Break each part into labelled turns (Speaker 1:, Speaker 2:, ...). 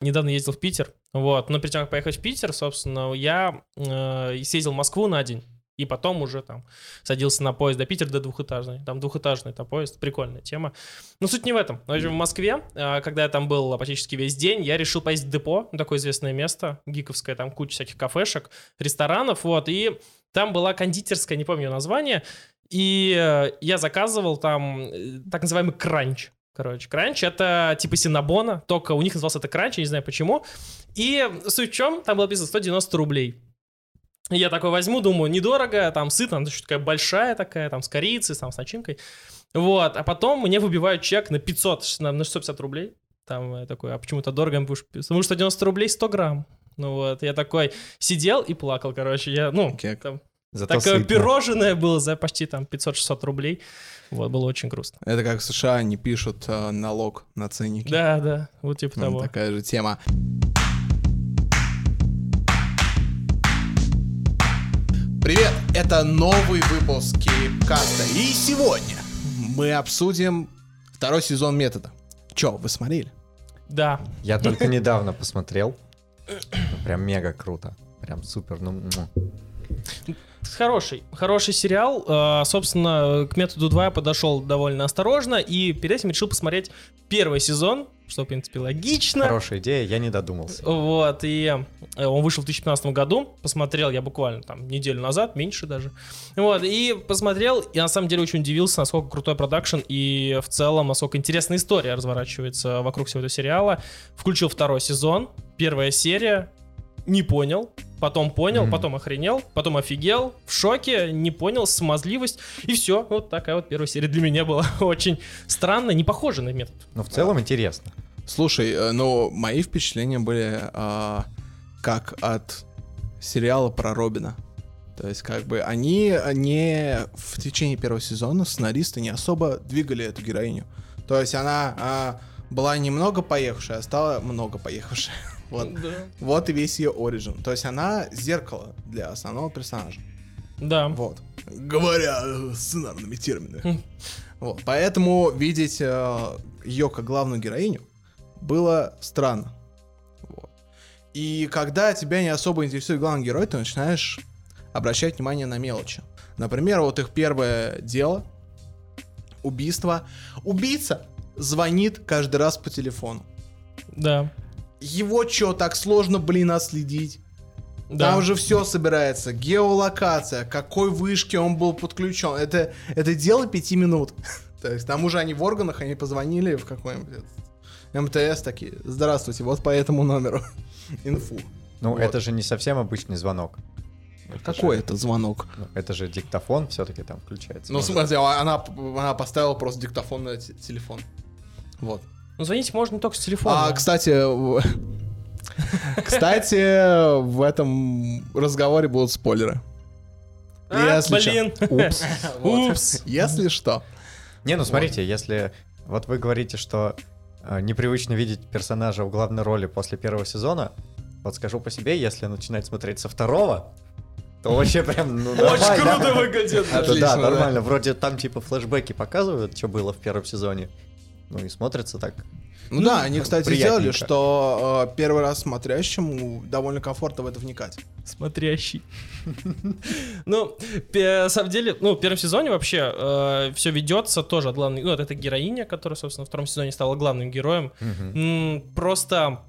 Speaker 1: недавно ездил в Питер, вот, но перед тем, как поехать в Питер, собственно, я э, съездил в Москву на день, и потом уже там садился на поезд до Питера, до двухэтажный, там двухэтажный это поезд, прикольная тема. Но суть не в этом. В в Москве, э, когда я там был практически весь день, я решил поесть в депо, такое известное место, гиковское, там куча всяких кафешек, ресторанов, вот, и там была кондитерская, не помню название, и э, я заказывал там э, так называемый кранч. Короче, кранч — это типа синабона, только у них назывался это кранч, я не знаю почему. И суть в чем, там было написано 190 рублей. И Я такой возьму, думаю, недорого, там сытно, она еще такая большая такая, там с корицей, там с начинкой. Вот, а потом мне выбивают чек на 500, на на 650 рублей. Там я такой, а почему это дорого? Потому что 90 рублей 100 грамм. Ну вот, я такой сидел и плакал, короче. Я, ну,
Speaker 2: Кек.
Speaker 1: там,
Speaker 3: Зато
Speaker 1: такое
Speaker 3: сытно.
Speaker 1: пирожное было за почти там 500-600 рублей. Вот, было очень грустно.
Speaker 2: Это как в США не пишут э, налог на ценники.
Speaker 1: Да, да, вот типа
Speaker 2: М,
Speaker 1: того.
Speaker 2: Такая же тема. Привет, это новый выпуск Каста. И сегодня мы обсудим второй сезон метода. Чё, вы смотрели?
Speaker 1: Да,
Speaker 3: Я только недавно посмотрел. Прям мега круто. Прям супер. Ну, му.
Speaker 1: Хороший, хороший сериал. Э, Собственно, к методу 2 я подошел довольно осторожно и перед этим решил посмотреть первый сезон, что, в принципе, логично.
Speaker 3: хорошая идея, я не додумался.
Speaker 1: Вот, и э, он вышел в 2015 году, посмотрел я буквально там неделю назад, меньше даже. Вот, и посмотрел, и на самом деле очень удивился, насколько крутой продакшн и в целом, насколько интересная история разворачивается вокруг всего этого сериала. Включил второй сезон, первая серия, не понял, потом понял,
Speaker 3: Мгм.
Speaker 1: потом охренел, потом офигел, в шоке, не понял, смазливость, и все. Вот такая вот первая серия для меня была очень странная, не похожа на метод.
Speaker 3: Но в целом интересно.
Speaker 2: Слушай, ну, мои впечатления были а, как от сериала про Робина. То есть, как бы, они не в течение первого сезона сценаристы не особо двигали эту героиню. То есть, она а, была немного поехавшая, а стала много поехавшая. Вот. Вот и весь ее оригин. То есть, она зеркало для основного персонажа.
Speaker 1: Да.
Speaker 2: Вот. Говоря э, сценарными терминами.
Speaker 1: Хм.
Speaker 2: Вот. Поэтому видеть ее как главную героиню было странно. Вот. И когда тебя не особо интересует главный герой, ты начинаешь обращать внимание на мелочи. Например, вот их первое дело, убийство. Убийца звонит каждый раз по телефону.
Speaker 1: Да.
Speaker 2: Его что, так сложно, блин, отследить?
Speaker 1: Да.
Speaker 2: Там уже все собирается. Геолокация, какой вышке он был подключен. Это, это дело пяти минут. То есть там уже они в органах, они позвонили в какой-нибудь МТС такие. Здравствуйте, вот по этому номеру. Инфу.
Speaker 3: Ну,
Speaker 2: Вот.
Speaker 3: это же не совсем обычный звонок. Это
Speaker 2: Какой
Speaker 3: же-
Speaker 2: это звонок?
Speaker 3: ну, это же диктофон все-таки там включается.
Speaker 2: Ну, смотри, она, она поставила просто диктофон на те- телефон. Вот.
Speaker 1: Ну, звонить можно только с телефона.
Speaker 2: А, кстати, кстати, в этом разговоре будут спойлеры.
Speaker 1: А,
Speaker 2: если
Speaker 1: блин.
Speaker 3: Упс.
Speaker 2: Вот.
Speaker 1: Упс.
Speaker 2: Если что.
Speaker 3: Не, ну смотрите, если... Вот вы говорите, что э, непривычно видеть персонажа в главной роли после первого сезона, вот скажу по себе, если начинать смотреть со второго, то вообще прям, ну,
Speaker 1: Очень круто выглядит.
Speaker 2: Отлично,
Speaker 3: да,
Speaker 2: да.
Speaker 3: нормально. Вроде там типа флешбеки показывают, что было в первом сезоне. Ну и смотрится так.
Speaker 2: Ну, да, они, кстати,
Speaker 3: приятненько.
Speaker 2: сделали, что э, первый раз смотрящему довольно комфортно в это вникать.
Speaker 1: Смотрящий. Ну, на самом деле, ну, в первом сезоне вообще все ведется тоже от главной... Ну, вот эта героиня, которая, собственно, во втором сезоне стала главным героем. Просто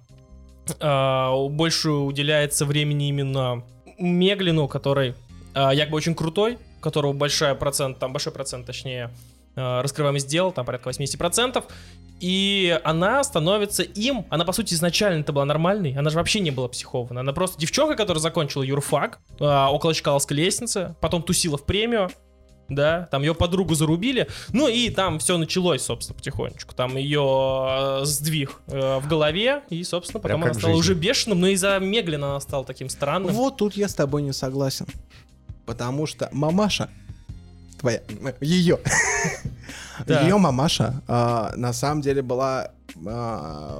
Speaker 1: а, больше уделяется времени именно Меглину, который а, якобы очень крутой, у которого большой процент, там большой процент, точнее, раскрываемость дел, там порядка 80%, и она становится им, она по сути изначально это была нормальной, она же вообще не была психована, она просто девчонка, которая закончила юрфак, а, около Чкаловской лестницы, потом тусила в премию, да, там ее подругу зарубили, ну и там все началось, собственно, потихонечку, там ее э, сдвиг э, в голове, и, собственно,
Speaker 3: Прям
Speaker 1: потом
Speaker 3: как
Speaker 1: она стала
Speaker 3: жизни.
Speaker 1: уже бешеным, но из-за Меглина она стала таким странным.
Speaker 2: Вот тут я с тобой не согласен. Потому что мамаша, твоя, ее,
Speaker 1: Так.
Speaker 2: ее мамаша а, на самом деле была, а,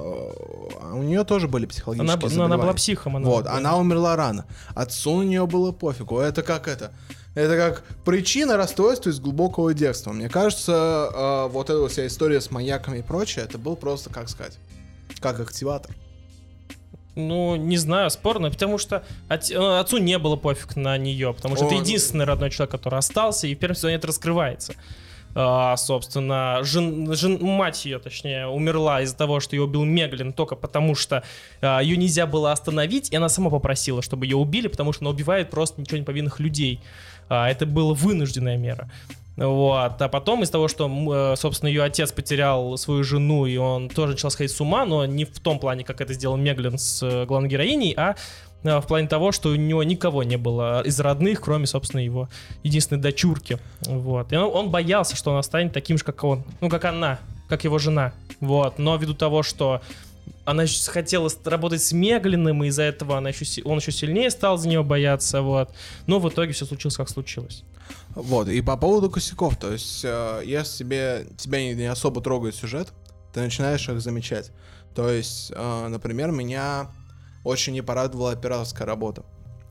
Speaker 2: у нее тоже были психологические
Speaker 1: Она, ну, она
Speaker 2: заболевания.
Speaker 1: была психом. Она,
Speaker 2: Вот,
Speaker 1: да.
Speaker 2: она умерла рано. Отцу на нее было пофигу. Это как это? Это как причина расстройства из глубокого детства. Мне кажется, э, вот эта вся история с маньяками и прочее, это был просто, как сказать, как активатор.
Speaker 1: Ну, не знаю, спорно, потому что от- э, отцу не было пофиг на нее, потому что это
Speaker 2: Он-
Speaker 1: единственный родной человек, который остался, и в первом сезоне это раскрывается. А, собственно, жен, жен- мать ее, точнее, умерла из-за того, что ее убил Меглин, только потому что а, ее нельзя было остановить, и она сама попросила, чтобы ее убили, потому что она убивает просто ничего не повинных людей. А, это была вынужденная мера. Вот. А потом из того, что, э, собственно, ее отец потерял свою жену, и он тоже начал сходить с ума, но не в том плане, как это сделал Меглин с э, главной героиней, а э, в плане того, что у него никого не было из родных, кроме, собственно, его единственной дочурки. Вот. И он, он боялся, что она станет таким же, как он. Ну, как она, как его жена. Вот. Но ввиду того, что она хотела работать с Меглиным, и из-за этого она еще, он еще сильнее стал за нее бояться, вот. Но в итоге все случилось, как случилось.
Speaker 2: Вот, и по поводу косяков, то есть, э, если тебе, тебя не, не особо трогает сюжет, ты начинаешь их замечать. То есть, э, например, меня очень не порадовала операторская работа.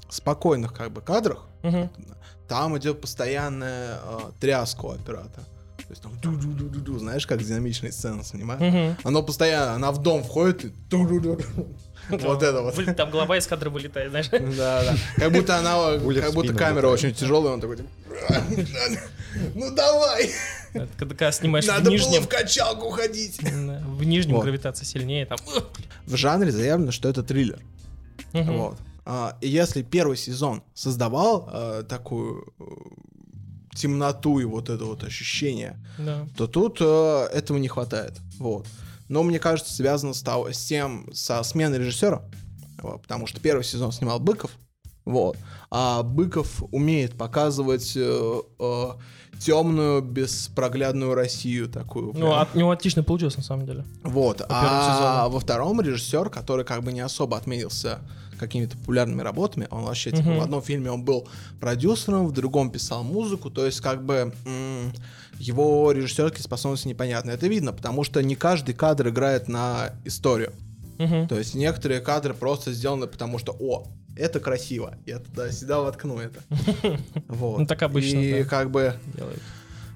Speaker 2: В спокойных как бы кадрах
Speaker 1: Мгм.
Speaker 2: там идет постоянная э, тряска у оператора. То есть там ду-ду-ду-ду-ду, знаешь, как динамичные сцены снимают.
Speaker 1: Мгм.
Speaker 2: Оно постоянно, она в дом входит и ду-ду-ду. Вот это вот.
Speaker 1: Там голова из кадра вылетает, знаешь.
Speaker 2: Да, да. Как будто она,
Speaker 3: в
Speaker 2: как будто камера очень тяжелая, он такой, типа, ну давай,
Speaker 1: Когда когда снимаешь в
Speaker 2: надо было
Speaker 1: нижнем,
Speaker 2: в качалку ходить.
Speaker 1: в нижнем
Speaker 2: Вот.
Speaker 1: гравитация сильнее, там.
Speaker 2: В жанре заявлено, что это триллер. Вот. А, И если первый сезон создавал э, такую э, темноту и вот это вот ощущение,
Speaker 1: Да.
Speaker 2: то тут э, этого не хватает. Вот. Но мне кажется, связано с, того- с тем, со сменой режиссера. Вот, потому что первый сезон снимал Быков. Вот. А Быков умеет показывать э, э, темную, беспроглядную Россию такую.
Speaker 1: Ну,
Speaker 2: прям.
Speaker 1: от него отлично получилось, на самом деле.
Speaker 2: Вот. А
Speaker 1: сезону.
Speaker 2: во втором режиссер, который как бы не особо отметился какими-то популярными работами, он вообще типа
Speaker 1: Мгм.
Speaker 2: в одном фильме он был продюсером, в другом писал музыку, то есть как бы м, его режиссерские способности непонятны. Это видно, потому что не каждый кадр играет на историю.
Speaker 1: Мгм.
Speaker 2: То есть некоторые кадры просто сделаны потому что, о, это красиво, я туда-сюда воткну это. Вот.
Speaker 1: Ну, так обычно,
Speaker 2: И
Speaker 1: да.
Speaker 2: как бы
Speaker 1: Делает.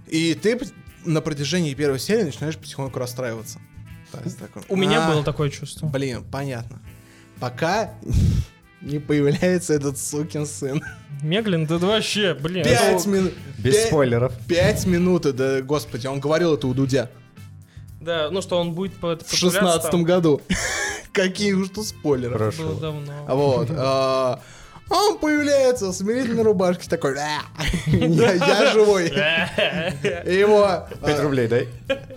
Speaker 2: и ты на протяжении первой серии начинаешь потихоньку расстраиваться. То есть такой,
Speaker 1: У меня
Speaker 2: «А,
Speaker 1: было такое чувство.
Speaker 2: Блин, понятно. Пока не появляется этот сукин сын.
Speaker 1: Меглин, да вообще, блин.
Speaker 2: Пять
Speaker 1: это-
Speaker 2: минут.
Speaker 3: Без
Speaker 2: пять-
Speaker 3: спойлеров.
Speaker 2: Пять минут, да, господи, он говорил это у Дудя
Speaker 1: Да, ну что, он будет по
Speaker 2: в шестнадцатом году. Какие уж тут спойлеры.
Speaker 1: Было
Speaker 3: Прошу.
Speaker 1: давно.
Speaker 2: Вот. а, Он появляется в смирительной рубашке такой, «Ля, я живой. И Его
Speaker 3: Пять
Speaker 2: а,
Speaker 3: рублей дай.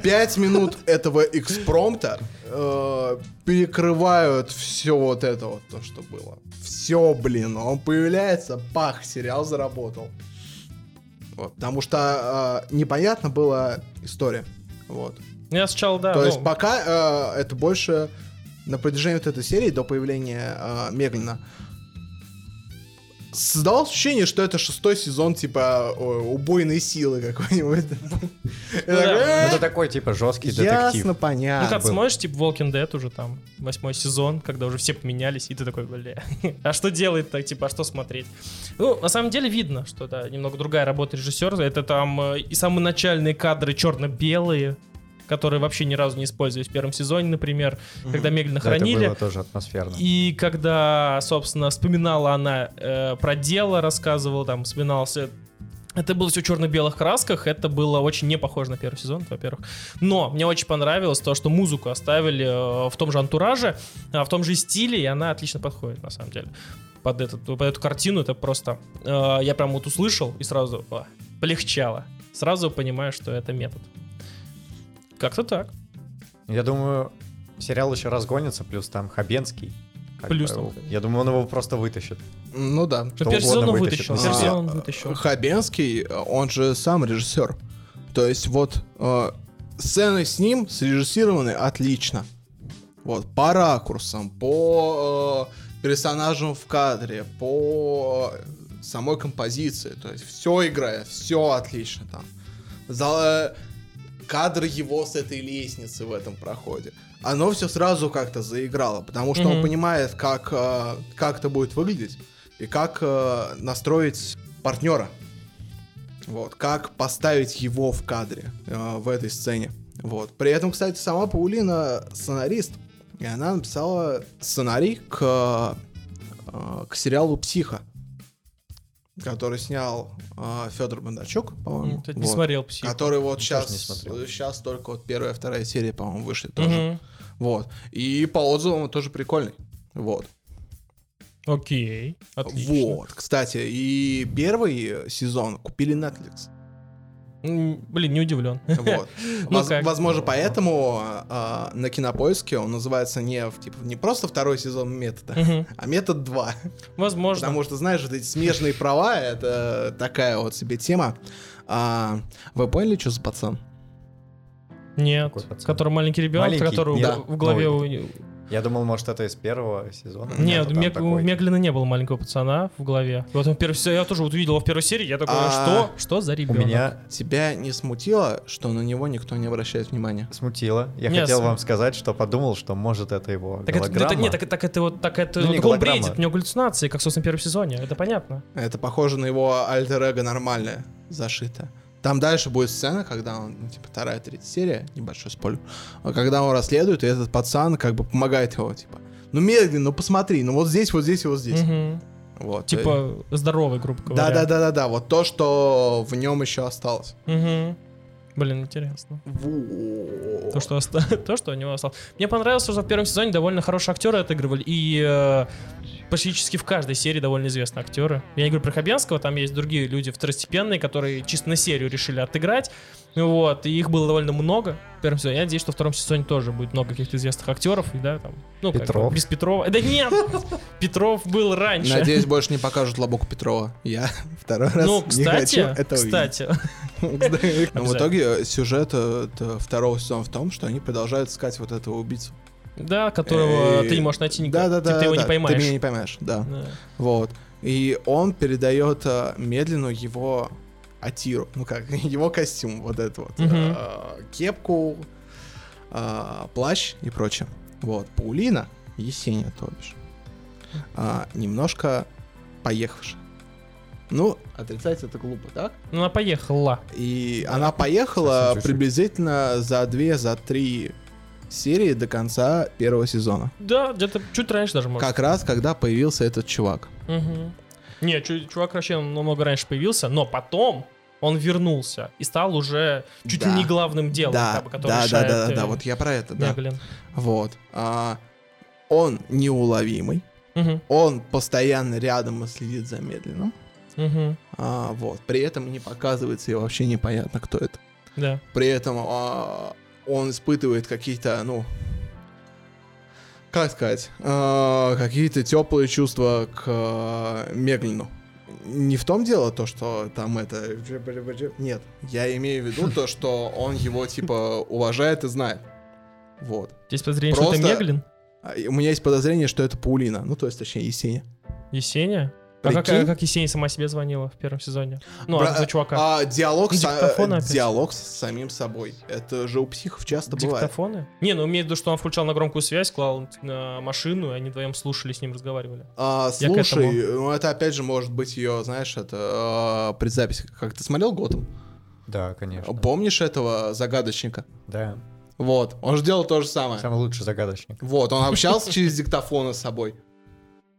Speaker 2: пять минут этого экспромта э, перекрывают все вот это вот, то, что было. Все, блин, он появляется, пах, сериал заработал. Вот, потому что э, непонятно была история. Вот.
Speaker 1: Я сначала, да.
Speaker 2: То
Speaker 1: ну,
Speaker 2: есть пока э, это больше на протяжении вот этой серии до появления э, Меглина создавалось ощущение, что это шестой сезон типа убойной силы какой-нибудь.
Speaker 1: Да.
Speaker 3: Ну,
Speaker 2: «Э,
Speaker 3: Это такой, типа, жесткий детектив.
Speaker 2: Ясно,
Speaker 1: Ну,
Speaker 2: понятно.
Speaker 1: как
Speaker 3: был.
Speaker 1: смотришь, типа, Walking Dead уже там, восьмой сезон, когда уже все поменялись, и ты такой, бля, а что делает так, типа, а что смотреть? Ну, на самом деле видно, что это немного другая работа режиссера. Это там э, и самые начальные кадры черно-белые, которые вообще ни разу не использовались в первом сезоне, например, когда медленно
Speaker 3: Да, это
Speaker 1: хранили.
Speaker 3: было тоже атмосферно.
Speaker 1: И когда, собственно, вспоминала она э, про дело, рассказывала, там, вспоминался это было все в черно-белых красках, это было очень не похоже на первый сезон, во-первых. Но мне очень понравилось то, что музыку оставили э, в том же антураже, а, в том же стиле, и она отлично подходит, на самом деле. Под, этот, под эту картину это просто... э, я прям вот услышал и сразу о, полегчало. Сразу понимаю, что это метод. Как-то так.
Speaker 3: Я думаю, сериал еще разгонится, плюс там Хабенский.
Speaker 1: Плюс
Speaker 3: бы,
Speaker 1: там,
Speaker 3: Я думаю, он его просто вытащит.
Speaker 2: Ну да.
Speaker 1: Первый сезон
Speaker 3: угодно
Speaker 1: он
Speaker 3: вытащит
Speaker 1: вытащил. он вытащил.
Speaker 2: Хабенский, он же сам режиссер. То есть вот э, сцены с ним срежиссированы отлично. Вот, по ракурсам, по э, персонажам в кадре, по э, самой композиции. То есть все играет, все отлично там. За, э, кадр его с этой лестницы в этом проходе. Оно все сразу как-то заиграло, потому что он
Speaker 1: Мгм.
Speaker 2: понимает, как, э, как это будет выглядеть и как э, настроить партнера. Вот, как поставить его в кадре э, в этой сцене. Вот. При этом, кстати, сама Паулина сценарист. И она написала сценарий к, э, к сериалу «Психа», который снял Федор Бондарчук, по-моему.
Speaker 1: Кстати, Не
Speaker 2: Вот.
Speaker 1: смотрел психу.
Speaker 2: Который вот сейчас, сейчас только вот первая, вторая серия, по-моему, вышли тоже.
Speaker 1: Мгм.
Speaker 2: Вот. И по отзывам он тоже прикольный. Вот.
Speaker 1: Окей, отлично.
Speaker 2: Вот. Кстати, и первый сезон купили Netflix.
Speaker 1: Блин, не удивлен.
Speaker 2: Вот.
Speaker 1: Ну
Speaker 2: Воз-
Speaker 1: как?
Speaker 2: Возможно, поэтому а, на кинопоиске он называется не, в- типа, не просто второй сезон метода, а метод 2.
Speaker 1: Возможно.
Speaker 2: Потому что, знаешь, вот эти смежные права это такая вот себе тема. А, вы поняли, что за пацан?
Speaker 1: Нет. Который маленький ребенок, который в голове... У-
Speaker 3: Я думал, может, это из первого сезона.
Speaker 1: Нет, Мег- у. Меглина не было маленького пацана в голове. Вот он се- я тоже вот увидел его в первой серии, я такой,
Speaker 2: А,
Speaker 1: что? Что за
Speaker 3: У
Speaker 1: ребенок?
Speaker 3: меня
Speaker 2: Тебя не смутило, что на него никто не обращает внимания?
Speaker 3: смутило. Я
Speaker 1: Не,
Speaker 3: хотел
Speaker 1: с-
Speaker 3: вам сказать, что подумал, что может это его
Speaker 1: Так это,
Speaker 3: голограмма.
Speaker 1: это- нет, так, так это вот так это
Speaker 3: Ну, не
Speaker 1: так он
Speaker 3: голограмма.
Speaker 1: бредит, у него галлюцинации, как, собственно, в первом сезоне, это понятно.
Speaker 2: Это похоже на его альтер-эго нормальное, зашито. Там дальше будет сцена, когда он, ну, типа, вторая, третья серия, небольшой спойлер, а когда он расследует, и этот пацан как бы помогает его, типа, ну медленно, ну посмотри, ну вот здесь, вот здесь и вот здесь.
Speaker 1: Мгм.
Speaker 2: Вот.
Speaker 1: Типа здоровый, грубо говоря.
Speaker 2: Да-да-да-да-да, вот то, что в нем еще осталось.
Speaker 1: Мгм. Блин, интересно. То, что, оста- то, что у него осталось. Мне понравилось, что в первом сезоне довольно хорошие актеры отыгрывали. И э, практически в каждой серии довольно известные актеры. Я не говорю про Хабенского, там есть другие люди второстепенные, которые чисто на серию решили отыграть. Вот, и их было довольно много в первом сезоне. Я надеюсь, что во втором сезоне тоже будет много каких-то известных актеров. И, да, там, ну, как бы
Speaker 3: Петров.
Speaker 1: без Петрова. Да нет! Петров был раньше.
Speaker 2: Надеюсь, больше не покажут Лобоку Петрова. Я второй раз
Speaker 1: Ну,
Speaker 2: не
Speaker 1: кстати,
Speaker 2: хочу это увидеть.
Speaker 1: кстати,
Speaker 2: Но в
Speaker 1: Обязательно.
Speaker 2: итоге сюжет э, второго сезона в том, что они продолжают искать вот этого убийцу.
Speaker 1: Да, которого
Speaker 2: Э,
Speaker 1: ты не можешь найти никак.
Speaker 2: Да, да, да.
Speaker 1: Ты его
Speaker 2: да,
Speaker 1: не поймаешь.
Speaker 2: Ты меня не поймаешь, да.
Speaker 1: Да.
Speaker 2: Вот. И он передает э, медленно его Атиру, ну как, его костюм, вот это вот. Э, кепку, плащ и прочее. Вот. Паулина, Есения, то бишь, а, немножко поехавшая. Ну, отрицать это глупо, так?
Speaker 1: Ну, она поехала.
Speaker 2: И
Speaker 1: Да.
Speaker 2: она поехала приблизительно за две, за три серии до конца первого сезона.
Speaker 1: Да, где-то чуть раньше даже, может.
Speaker 2: Как раз, когда появился этот чувак.
Speaker 1: Мгм. Не, чу- чувак вообще намного раньше появился, но потом он вернулся и стал уже чуть ли
Speaker 2: Да.
Speaker 1: не главным делом,
Speaker 2: да,
Speaker 1: как бы, который
Speaker 2: да, да,
Speaker 1: решает,
Speaker 2: да, да,
Speaker 1: э,
Speaker 2: да, вот я про это, да.
Speaker 1: Мегалин.
Speaker 2: Вот. А, он неуловимый,
Speaker 1: Мгм,
Speaker 2: он постоянно рядом и следит за медленным.
Speaker 1: мгм,
Speaker 2: А, вот. При этом не показывается и вообще непонятно, кто это.
Speaker 1: Да.
Speaker 2: При этом а, он испытывает какие-то, ну, как сказать, а, какие-то теплые чувства к а, Меглину. Не в том дело то, что там это... Нет, я имею в виду то, что он его, типа, уважает и знает. Вот.
Speaker 1: Здесь подозрение, что это
Speaker 2: Просто-
Speaker 1: Мегалин?
Speaker 2: А, У меня есть подозрение, что это Паулина. Ну, то есть, точнее, Есения.
Speaker 1: Есения? А как, а как Есения сама себе звонила в первом сезоне? Ну,
Speaker 2: Бра-
Speaker 1: а чувака.
Speaker 2: А, диалог, с,
Speaker 1: Диктофон опять.
Speaker 2: диалог с самим собой. Это же у психов часто бывает.
Speaker 1: Диктофоны? Не, ну имеет в виду, что он включал на громкую связь, клал на машину, и они вдвоем слушали, с ним разговаривали.
Speaker 2: А,
Speaker 1: Я
Speaker 2: слушай,
Speaker 1: этому.
Speaker 2: ну это опять же может быть ее, знаешь, это а, предзапись. Как ты смотрел Готэм?
Speaker 3: Да, конечно.
Speaker 2: Помнишь этого загадочника?
Speaker 3: Да.
Speaker 2: Вот, он же делал то же самое.
Speaker 3: Самый лучший загадочник.
Speaker 2: Вот, он общался через диктофоны с собой.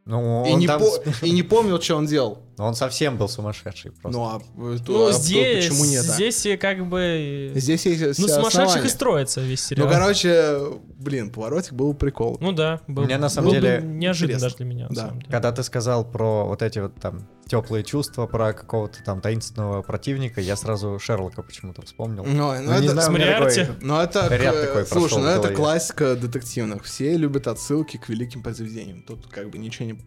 Speaker 3: Ну,
Speaker 2: И не,
Speaker 3: там
Speaker 2: по- и не помнил, что он делал.
Speaker 3: Ну, он совсем был сумасшедший просто.
Speaker 2: Ну, а, э, то-
Speaker 1: Ну,
Speaker 2: а то
Speaker 1: здесь,
Speaker 2: почему нет? а?
Speaker 1: здесь и как бы...
Speaker 2: Здесь есть
Speaker 1: Ну, сумасшедших
Speaker 2: основания.
Speaker 1: и строится весь сериал.
Speaker 2: Ну, короче, блин, поворотик был прикол.
Speaker 1: Ну да, был,
Speaker 3: Мне на самом
Speaker 1: был бы
Speaker 3: деле
Speaker 1: неожиданно
Speaker 2: интересно.
Speaker 1: даже для меня.
Speaker 2: Да.
Speaker 3: Когда ты сказал про вот эти вот там теплые чувства, про какого-то там таинственного противника, я сразу Шерлока почему-то вспомнил.
Speaker 2: Ну, ну,
Speaker 3: Ну, не
Speaker 2: это,
Speaker 3: знаю,
Speaker 1: Смориарти?
Speaker 3: такой-
Speaker 2: ну, это,
Speaker 3: Ряд такой
Speaker 2: слушай, ну это
Speaker 3: голове.
Speaker 2: классика детективных. Все любят отсылки к великим произведениям. Тут как бы ничего не,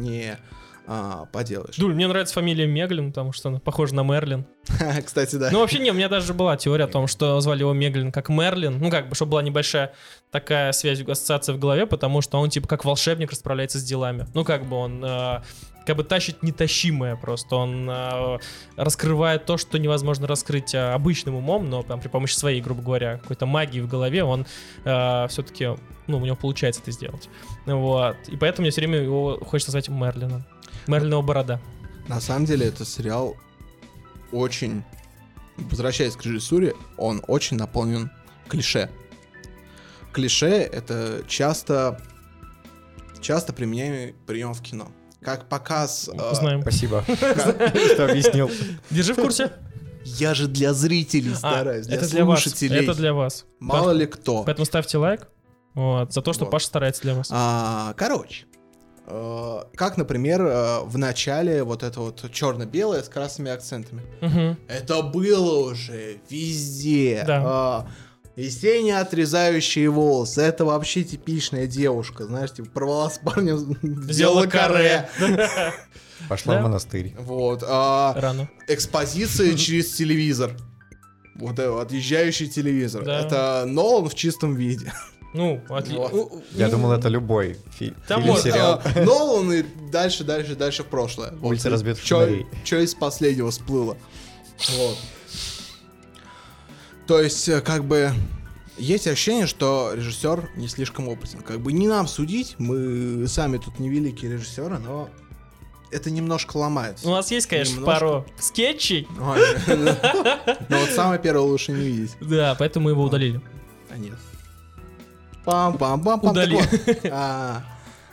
Speaker 2: не а, поделаешь.
Speaker 1: Дуль, мне нравится фамилия Меглин, потому что она похожа на Мерлин.
Speaker 2: Кстати, да.
Speaker 1: Ну, вообще, не, у меня даже была теория о том, что звали его Меглин как Мерлин. Ну, как бы, чтобы была небольшая такая связь, ассоциация в голове, потому что он, типа, как волшебник расправляется с делами. Ну, как бы он... э, как бы тащит нетащимое просто. Он э, раскрывает то, что невозможно раскрыть э, обычным умом, но там, при помощи своей, грубо говоря, какой-то магии в голове, он все-таки, ну, у него получается это сделать. Вот. И поэтому мне все время его хочется назвать Мерлином. Мерлинова борода.
Speaker 2: На самом деле, этот сериал очень... Возвращаясь к режиссуре, он очень наполнен клише. клише это часто, часто применяемый прием в кино. Как показ... э,
Speaker 1: Знаем.
Speaker 3: Спасибо, что объяснил.
Speaker 1: Держи в курсе.
Speaker 2: Я же для зрителей
Speaker 1: А,
Speaker 2: стараюсь, для
Speaker 1: это для вас.
Speaker 2: слушателей.
Speaker 1: Это для вас.
Speaker 2: Мало ли кто.
Speaker 1: Поэтому ставьте лайк. Вот, за то, что
Speaker 2: Вот.
Speaker 1: Паша старается для вас.
Speaker 2: А, короче, э, как, например, э, в начале вот это вот черно-белое с красными акцентами.
Speaker 1: Мгм.
Speaker 2: Это было уже везде.
Speaker 1: Да.
Speaker 2: А, Есения, отрезающие волосы. Это вообще типичная девушка. Знаешь, типа порвала с парнем, сделала каре.
Speaker 3: Пошла в монастырь.
Speaker 2: Вот. а,
Speaker 1: Рано.
Speaker 2: экспозиция через телевизор. Вот это, отъезжающий телевизор. Это Нолан в чистом виде.
Speaker 1: Ну,
Speaker 2: Вот.
Speaker 1: отлично.
Speaker 3: Я думал, это любой фи-
Speaker 1: Там
Speaker 3: фильм,
Speaker 1: вот,
Speaker 3: сериал.
Speaker 2: А, Нолан и дальше, дальше, дальше в прошлое.
Speaker 3: Улица разбитых
Speaker 2: Что
Speaker 3: фонарей.
Speaker 2: из последнего всплыло. Вот. То есть, э, как бы, есть ощущение, что режиссер не слишком опытен. Как бы не нам судить, мы сами тут не великие режиссеры, но это немножко ломает.
Speaker 1: У нас есть, конечно,
Speaker 2: Немножко.
Speaker 1: пару скетчей.
Speaker 2: Но вот самое первое лучше не видеть.
Speaker 1: Да, поэтому мы его удалили.
Speaker 2: А нет. Пам-пам-пам.
Speaker 1: Удали.
Speaker 2: Вот, а,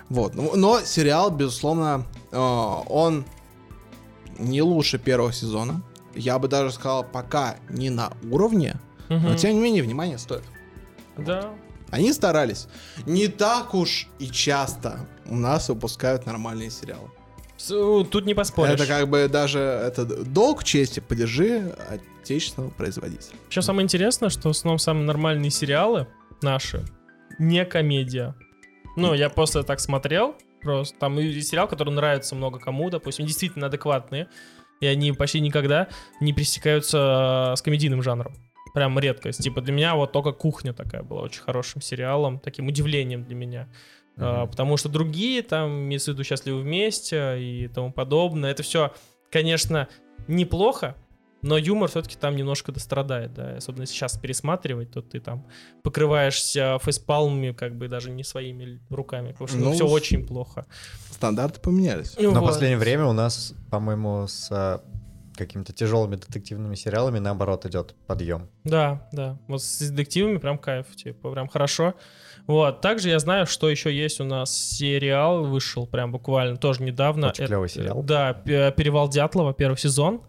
Speaker 2: вот. Ну, Но сериал, безусловно, э, он не лучше первого сезона. Я бы даже сказал, пока не на уровне. Но тем не менее, внимание стоит.
Speaker 1: Да.
Speaker 2: Они старались. Не так уж и часто у нас выпускают нормальные сериалы.
Speaker 1: Тут не поспоришь.
Speaker 2: Это как бы даже это долг чести, поддержи отечественного производителя.
Speaker 1: Еще самое интересное, что в основном самые нормальные сериалы наши не комедия. Ну, я просто так смотрел, просто там и сериал, который нравится много кому, допустим, действительно адекватные, и они почти никогда не пересекаются э, с комедийным жанром. Прям редкость. Типа для меня вот только «Кухня» такая была очень хорошим сериалом, таким удивлением для меня. А,
Speaker 3: Мгм.
Speaker 1: потому что другие, там, имеется в виду «Счастливы вместе» и тому подобное, это все, конечно, неплохо, но юмор все-таки там немножко дострадает, да, особенно если сейчас пересматривать, то ты там покрываешься фейспалмами, как бы даже не своими руками, потому что
Speaker 2: Ну,
Speaker 1: все
Speaker 2: с-
Speaker 1: очень плохо.
Speaker 2: Стандарты поменялись.
Speaker 1: Ну
Speaker 3: Но в
Speaker 1: вот.
Speaker 3: последнее время у нас, по-моему, с а, какими-то тяжелыми детективными сериалами наоборот идет подъем.
Speaker 1: Да, да. Вот с детективами прям кайф, типа, прям хорошо. Вот. Также я знаю, что еще есть у нас сериал, вышел прям буквально тоже недавно.
Speaker 3: Очень
Speaker 1: Это-
Speaker 3: клевый сериал.
Speaker 1: Да, «Перевал Дятлова», первый сезон.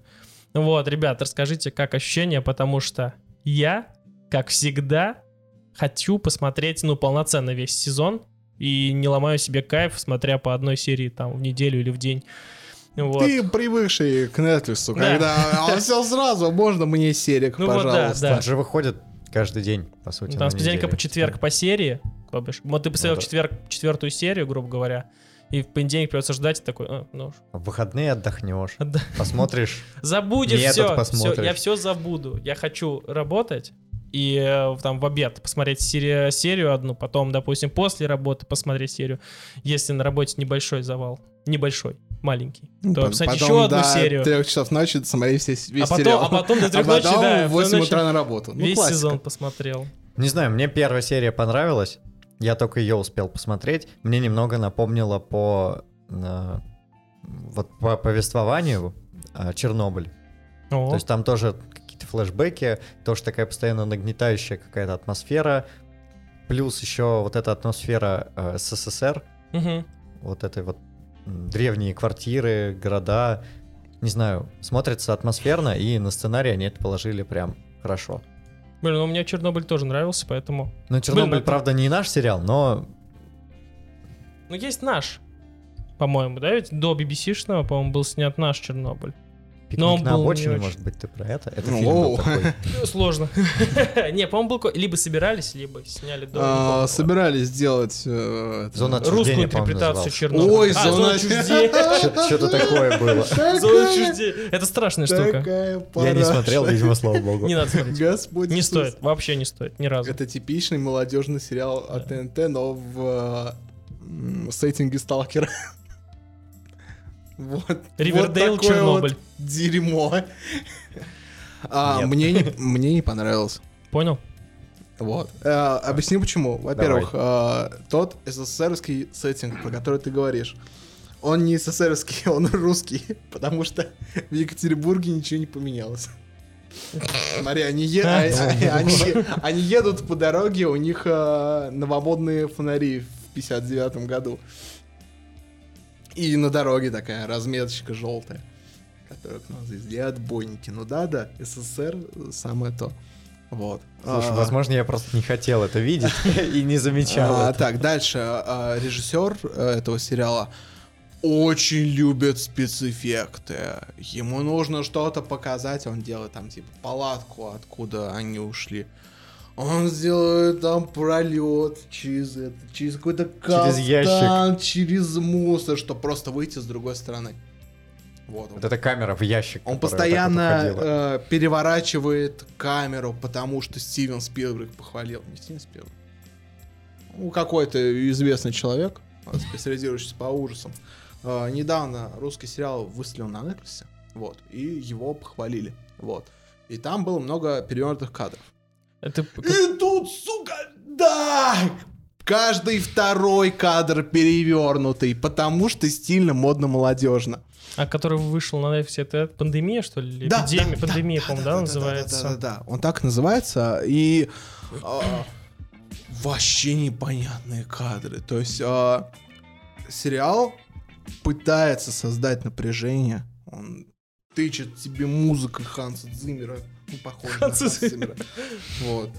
Speaker 1: Вот, ребят, расскажите, как ощущения, потому что я, как всегда, хочу посмотреть, ну, полноценно весь сезон и не ломаю себе кайф, смотря по одной серии там в неделю или в день. Вот.
Speaker 2: Ты привыкший к Netflix,
Speaker 1: Да.
Speaker 2: когда а все сразу, можно мне серик,
Speaker 1: Ну вот да,
Speaker 2: пожалуйста.
Speaker 1: да.
Speaker 3: Он же выходит каждый день, по сути.
Speaker 1: Там с понедельника по четверг по серии. бишь. Вот ты посмотрел
Speaker 3: Ну да.
Speaker 1: четверг, четвертую серию, грубо говоря, и в понедельник придется ждать, и такой, «А, ну,
Speaker 3: В выходные отдохнешь,
Speaker 1: отда-
Speaker 3: посмотришь.
Speaker 1: забудешь все,
Speaker 3: посмотришь.
Speaker 1: я все забуду. Я хочу работать и э, там в обед посмотреть сери- серию одну, потом, допустим, после работы посмотреть серию. Если на работе небольшой завал, небольшой, маленький,
Speaker 2: Ну,
Speaker 1: то
Speaker 2: по-
Speaker 1: посмотреть
Speaker 2: потом
Speaker 1: еще одну серию.
Speaker 2: трех часов ночи смотреть весь, весь
Speaker 1: А потом,
Speaker 2: сериал.
Speaker 1: а потом до трех
Speaker 2: А
Speaker 1: ночи,
Speaker 2: потом
Speaker 1: да,
Speaker 2: в 8
Speaker 1: ночи
Speaker 2: утра на работу. Ну,
Speaker 1: весь
Speaker 2: классика.
Speaker 1: сезон посмотрел.
Speaker 3: Не знаю, мне первая серия понравилась. Я только ее успел посмотреть. Мне немного напомнило по э, вот по повествованию э, Чернобыль.
Speaker 1: О,
Speaker 3: То есть там тоже какие-то флешбеки, тоже такая постоянно нагнетающая какая-то атмосфера. Плюс еще вот эта атмосфера э, СССР,
Speaker 1: мгм.
Speaker 3: вот этой вот древние квартиры, города. Не знаю, смотрится атмосферно, и на сценарий они это положили прям хорошо.
Speaker 1: Блин, ну мне Чернобыль тоже нравился, поэтому...
Speaker 3: Ну, Чернобыль,
Speaker 1: это-
Speaker 3: правда, не наш сериал, но
Speaker 1: Ну, есть наш, по-моему, да? Ведь до BBC-шного, по-моему, был снят наш Чернобыль. Но он
Speaker 3: Пикник на
Speaker 1: был не
Speaker 3: обочине,
Speaker 1: очень.
Speaker 3: может быть, ты про это? Это
Speaker 2: Ну,
Speaker 3: фильм был такой.
Speaker 1: Ну, Сложно. Не, по-моему, был... либо собирались, либо сняли до... не
Speaker 2: А. Собирались сделать... э,
Speaker 1: Русскую интерпретацию. Чернобыля.
Speaker 2: Ой,
Speaker 1: А,
Speaker 2: зона
Speaker 1: отчуждения.
Speaker 3: Что-то такое было.
Speaker 1: Зона отчуждения. Это страшная штука.
Speaker 3: Я не смотрел, видимо, слава богу.
Speaker 1: Не надо смотреть.
Speaker 2: Господь
Speaker 1: Не стоит, вообще не стоит, ни разу.
Speaker 2: Это типичный молодежный сериал от ТНТ, но в э, сеттинге сталкера. Вот.
Speaker 1: Ривердейл,
Speaker 2: вот такое
Speaker 1: Чернобыль.
Speaker 2: вот дерьмо. А, мне, не, мне не понравилось.
Speaker 1: Понял?
Speaker 2: Вот. Э, объясню почему. Во-первых, э, тот СССРский сеттинг, про который ты говоришь, он не СССРский, он русский, потому что в Екатеринбурге ничего не поменялось. Смотри, они, е- а- они, е- они едут по дороге, у них э, новомодные фонари в 59 году. И на дороге такая разметочка желтая, которая к нам здесь. И отбойники. Ну да, да, СССР самое то. Вот.
Speaker 3: Слушай,
Speaker 2: А,
Speaker 3: возможно, я просто не хотел это видеть и не замечал.
Speaker 2: а, так, дальше. а, режиссер э, этого сериала очень любит спецэффекты. Ему нужно что-то показать, он делает там типа палатку, откуда они ушли. Он сделает там пролет через это, через какой-то
Speaker 3: Через
Speaker 2: кафтан, через мусор, чтобы просто выйти с другой стороны. Вот.
Speaker 3: Вот эта камера в ящик.
Speaker 2: Он
Speaker 3: вот вот
Speaker 2: постоянно
Speaker 3: ходила.
Speaker 2: э, переворачивает камеру, потому что Стивен Спилберг похвалил. Не Стивен Спилберг. Ну, какой-то известный человек, специализирующийся по ужасам. Э, недавно русский сериал выстрелил на Netflix, вот, и его похвалили, вот. И там было много перевернутых кадров.
Speaker 1: Это
Speaker 2: И тут, сука, да! Каждый второй кадр перевернутый, потому что стильно, модно, молодежно.
Speaker 1: а который вышел на Netflix, это пандемия, что ли?
Speaker 2: Да,
Speaker 1: Эпидемия,
Speaker 2: да,
Speaker 1: пандемия,
Speaker 2: да,
Speaker 1: по-моему,
Speaker 2: да,
Speaker 1: да,
Speaker 2: да,
Speaker 1: называется?
Speaker 2: Да, да, да, да. Он так называется, и а, вообще непонятные кадры. То есть а, сериал пытается создать напряжение. Он тычет тебе музыкой Ханса Циммера. Ну, похоже на Циммера. Вот.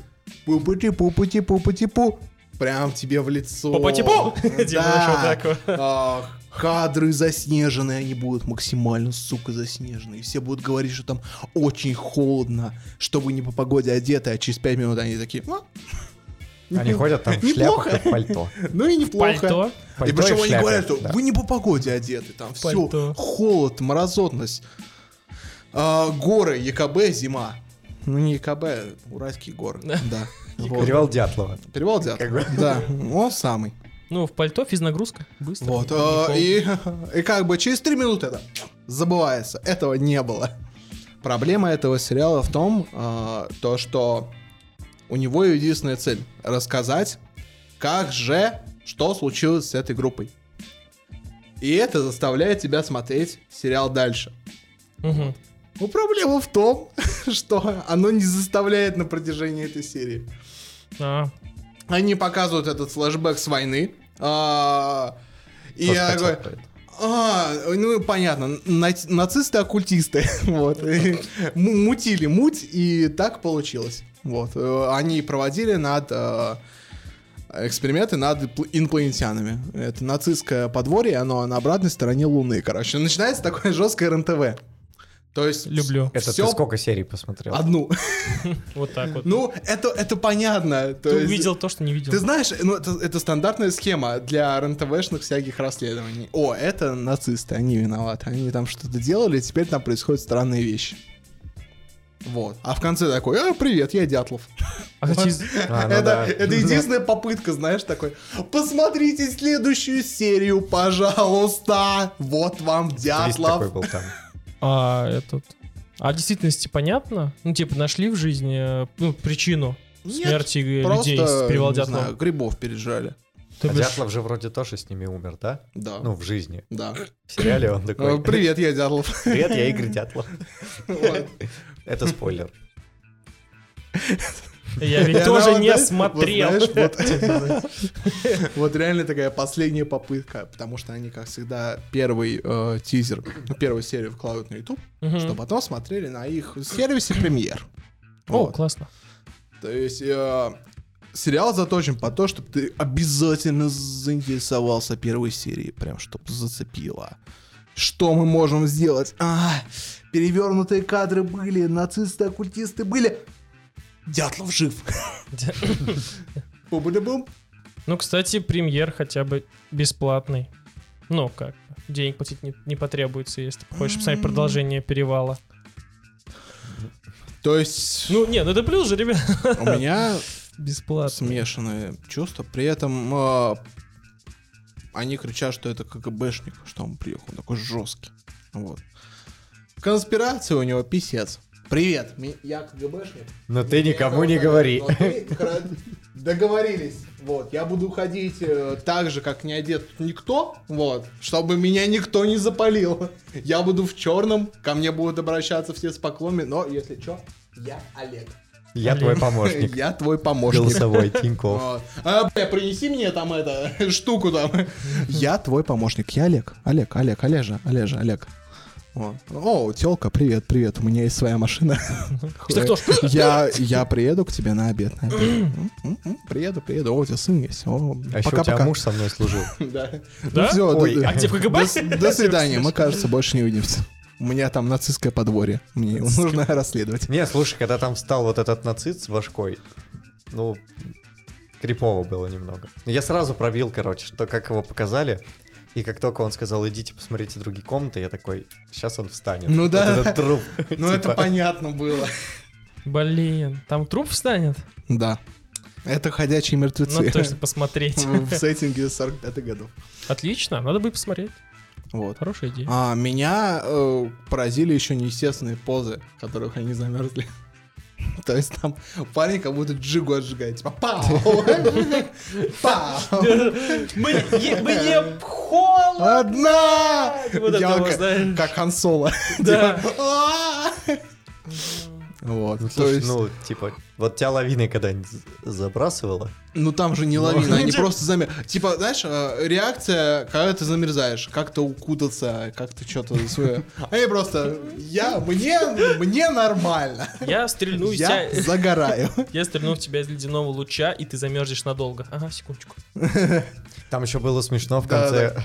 Speaker 2: Пупати, пупати, пупати, пу. Прям тебе в лицо.
Speaker 1: Попа-типу! Типа
Speaker 2: Да. А, кадры заснеженные, они будут максимально, сука, заснеженные. И все будут говорить, что там очень холодно, что вы не по погоде одеты, а через 5 минут они такие, «А,
Speaker 3: Они ходят там в
Speaker 2: Неплохо.
Speaker 3: шляпах и в пальто.
Speaker 2: ну и неплохо.
Speaker 1: Пальто.
Speaker 2: И
Speaker 3: Пальто
Speaker 2: причем
Speaker 3: в
Speaker 2: они
Speaker 3: шляпе,
Speaker 2: говорят, что
Speaker 3: да.
Speaker 2: вы не по погоде одеты, там все,
Speaker 1: Пальто.
Speaker 2: холод, морозотность. А, горы, ЕКБ, зима. Ну не ЕКБ, Уральские горы, да. Вот.
Speaker 3: Перевал Дятлова.
Speaker 2: Перевал Дятлова. Да, он самый.
Speaker 1: Ну, в пальто физнагрузка. Быстро.
Speaker 2: Вот, а,
Speaker 1: холодно.
Speaker 2: и, и как бы через три минуты это забывается. Этого не было. Проблема этого сериала в том, а, то, что у него единственная цель — рассказать, как же, что случилось с этой группой. И это заставляет тебя смотреть сериал дальше.
Speaker 1: Мгм.
Speaker 2: Но проблема в том, что оно не заставляет на протяжении этой серии.
Speaker 1: А,
Speaker 2: Они показывают этот флешбэк с войны. а, и
Speaker 3: Тоже
Speaker 2: я такой, а, ну понятно, на- нацисты-оккультисты, вот, и му- мутили муть, и так получилось, вот, Э, они проводили над э, эксперименты над пл- инопланетянами, это нацистское подворье, оно на обратной стороне Луны, короче, начинается такое жесткое РНТВ, то есть
Speaker 1: люблю.
Speaker 3: Это
Speaker 2: всё
Speaker 3: ты сколько серий посмотрел?
Speaker 2: одну,
Speaker 1: Вот так вот.
Speaker 2: ну это это понятно, то
Speaker 1: Ты
Speaker 2: есть-
Speaker 1: увидел то, что не видел.
Speaker 2: Ты знаешь, ну это, это стандартная схема для РНТВшных всяких расследований. О, это нацисты, они виноваты. Они там что-то делали, и теперь там происходят странные вещи. Вот. А в конце такой, а, привет, я Дятлов.
Speaker 1: А,
Speaker 3: А, ну
Speaker 2: это,
Speaker 3: да.
Speaker 2: это единственная попытка, знаешь, такой, посмотрите следующую серию, пожалуйста. Вот вам
Speaker 3: Твист такой
Speaker 2: Дятлов.
Speaker 3: был там.
Speaker 1: А этот... А в действительности понятно? Ну, типа, нашли в жизни э, ну, причину
Speaker 2: Нет,
Speaker 1: смерти э,
Speaker 2: Просто,
Speaker 1: людей с перевала
Speaker 2: не
Speaker 1: Дятлова?
Speaker 2: знаю, грибов пережали.
Speaker 1: То
Speaker 3: А
Speaker 1: бишь,
Speaker 3: Дятлов же вроде тоже с ними умер, да?
Speaker 2: Да.
Speaker 3: Ну, в жизни.
Speaker 2: да.
Speaker 3: В сериале он
Speaker 2: Э,
Speaker 3: такой.
Speaker 2: Привет, я Дятлов.
Speaker 3: Привет, я Игорь Дятлов. Это спойлер.
Speaker 1: Я ведь тоже не смотрел.
Speaker 2: Вот, реально такая последняя попытка, потому что они, как всегда, первый э, тизер, ну, первую серию вкладывают на YouTube, чтобы потом смотрели на их сервисе премьер.
Speaker 1: О, классно.
Speaker 2: То есть э, сериал заточен по то, чтобы ты обязательно заинтересовался первой серией, прям чтобы зацепило. Что мы можем сделать? А, перевернутые кадры были, нацисты-оккультисты были. Дятлов жив. Бум-бум.
Speaker 1: Ну, кстати, премьер хотя бы бесплатный. Ну, как, денег платить не, не потребуется, если ты хочешь посмотреть продолжение перевала.
Speaker 2: То есть
Speaker 1: Ну, нет, ну это плюс же, ребят.
Speaker 2: у меня
Speaker 1: Бесплатно.
Speaker 2: смешанные чувства. При этом э, они кричат, что это КГБшник, что он приехал он такой жесткий. Вот. Конспирация у него писец. Привет, я КГБшник.
Speaker 3: Но ты никому не говори.
Speaker 2: Договорились. Вот, я буду ходить э, так же, как не одет никто, вот, чтобы меня никто не запалил. Я буду в черном, ко мне будут обращаться все с поклонами, но если что, Я Олег.
Speaker 3: Я твой помощник.
Speaker 2: Я твой помощник.
Speaker 3: Голосовой, Тинькофф.
Speaker 2: Вот. А, бля, принеси мне там это, штуку там. Я твой помощник. Я Олег. Олег, Олег, Олежа, Олежа, Олег. Вот. О, телка, привет, привет. У меня есть своя машина. Я, я приеду к тебе на обед. на обед. М, м, м, Приеду, приеду. О, у тебя сын есть. О,
Speaker 3: А еще у тебя
Speaker 2: пока-пока.
Speaker 3: муж со мной служил.
Speaker 2: Да.
Speaker 1: Да?
Speaker 2: Ну все,
Speaker 3: Ой,
Speaker 1: а где в КГБ?
Speaker 2: До, до свидания. Мы, кажется, больше не увидимся. У меня там нацистское подворье. Мне его нужно расследовать.
Speaker 3: Не, слушай, когда там встал вот этот нацист с башкой, ну, крипово было немного. Я сразу пробил, короче, что как его показали, и как только он сказал, идите посмотрите другие комнаты, я такой, сейчас он встанет.
Speaker 2: Ну
Speaker 3: Вот
Speaker 2: да.
Speaker 3: этот труп.
Speaker 2: Ну, это
Speaker 3: типа.
Speaker 2: понятно было.
Speaker 1: Блин, там труп встанет?
Speaker 2: Да. Это ходячие мертвецы.
Speaker 1: Надо точно посмотреть.
Speaker 2: В сеттинге 45-х годов.
Speaker 1: Отлично, надо бы посмотреть.
Speaker 2: Вот.
Speaker 1: Хорошая идея.
Speaker 2: А, меня э, поразили еще неестественные позы, в которых они замерзли. То есть там парень как будто джигу отжигает. Типа пау! Пау!
Speaker 1: Мне холодно!
Speaker 2: Одна!
Speaker 1: Вот
Speaker 2: как-
Speaker 1: знаешь.
Speaker 2: Как Хан Соло.
Speaker 1: Да.
Speaker 2: Типа, «А!» Вот.
Speaker 3: Ну,
Speaker 2: То
Speaker 3: слушай,
Speaker 2: есть,
Speaker 3: ну, типа, вот тебя лавиной когда-нибудь забрасывало?
Speaker 2: ну там же не
Speaker 3: Ну.
Speaker 2: лавина, они просто замер. Типа, знаешь, э, реакция, когда ты замерзаешь, как-то укутаться, как-то что-то свое. Они просто, я, мне, мне нормально.
Speaker 1: Я стрельну из
Speaker 2: Я
Speaker 1: тебя.
Speaker 2: загораю.
Speaker 1: Я стрельну в тебя из ледяного луча, и ты замерзнешь надолго. Ага, секундочку.
Speaker 3: Там еще было смешно в
Speaker 2: Да,
Speaker 3: конце.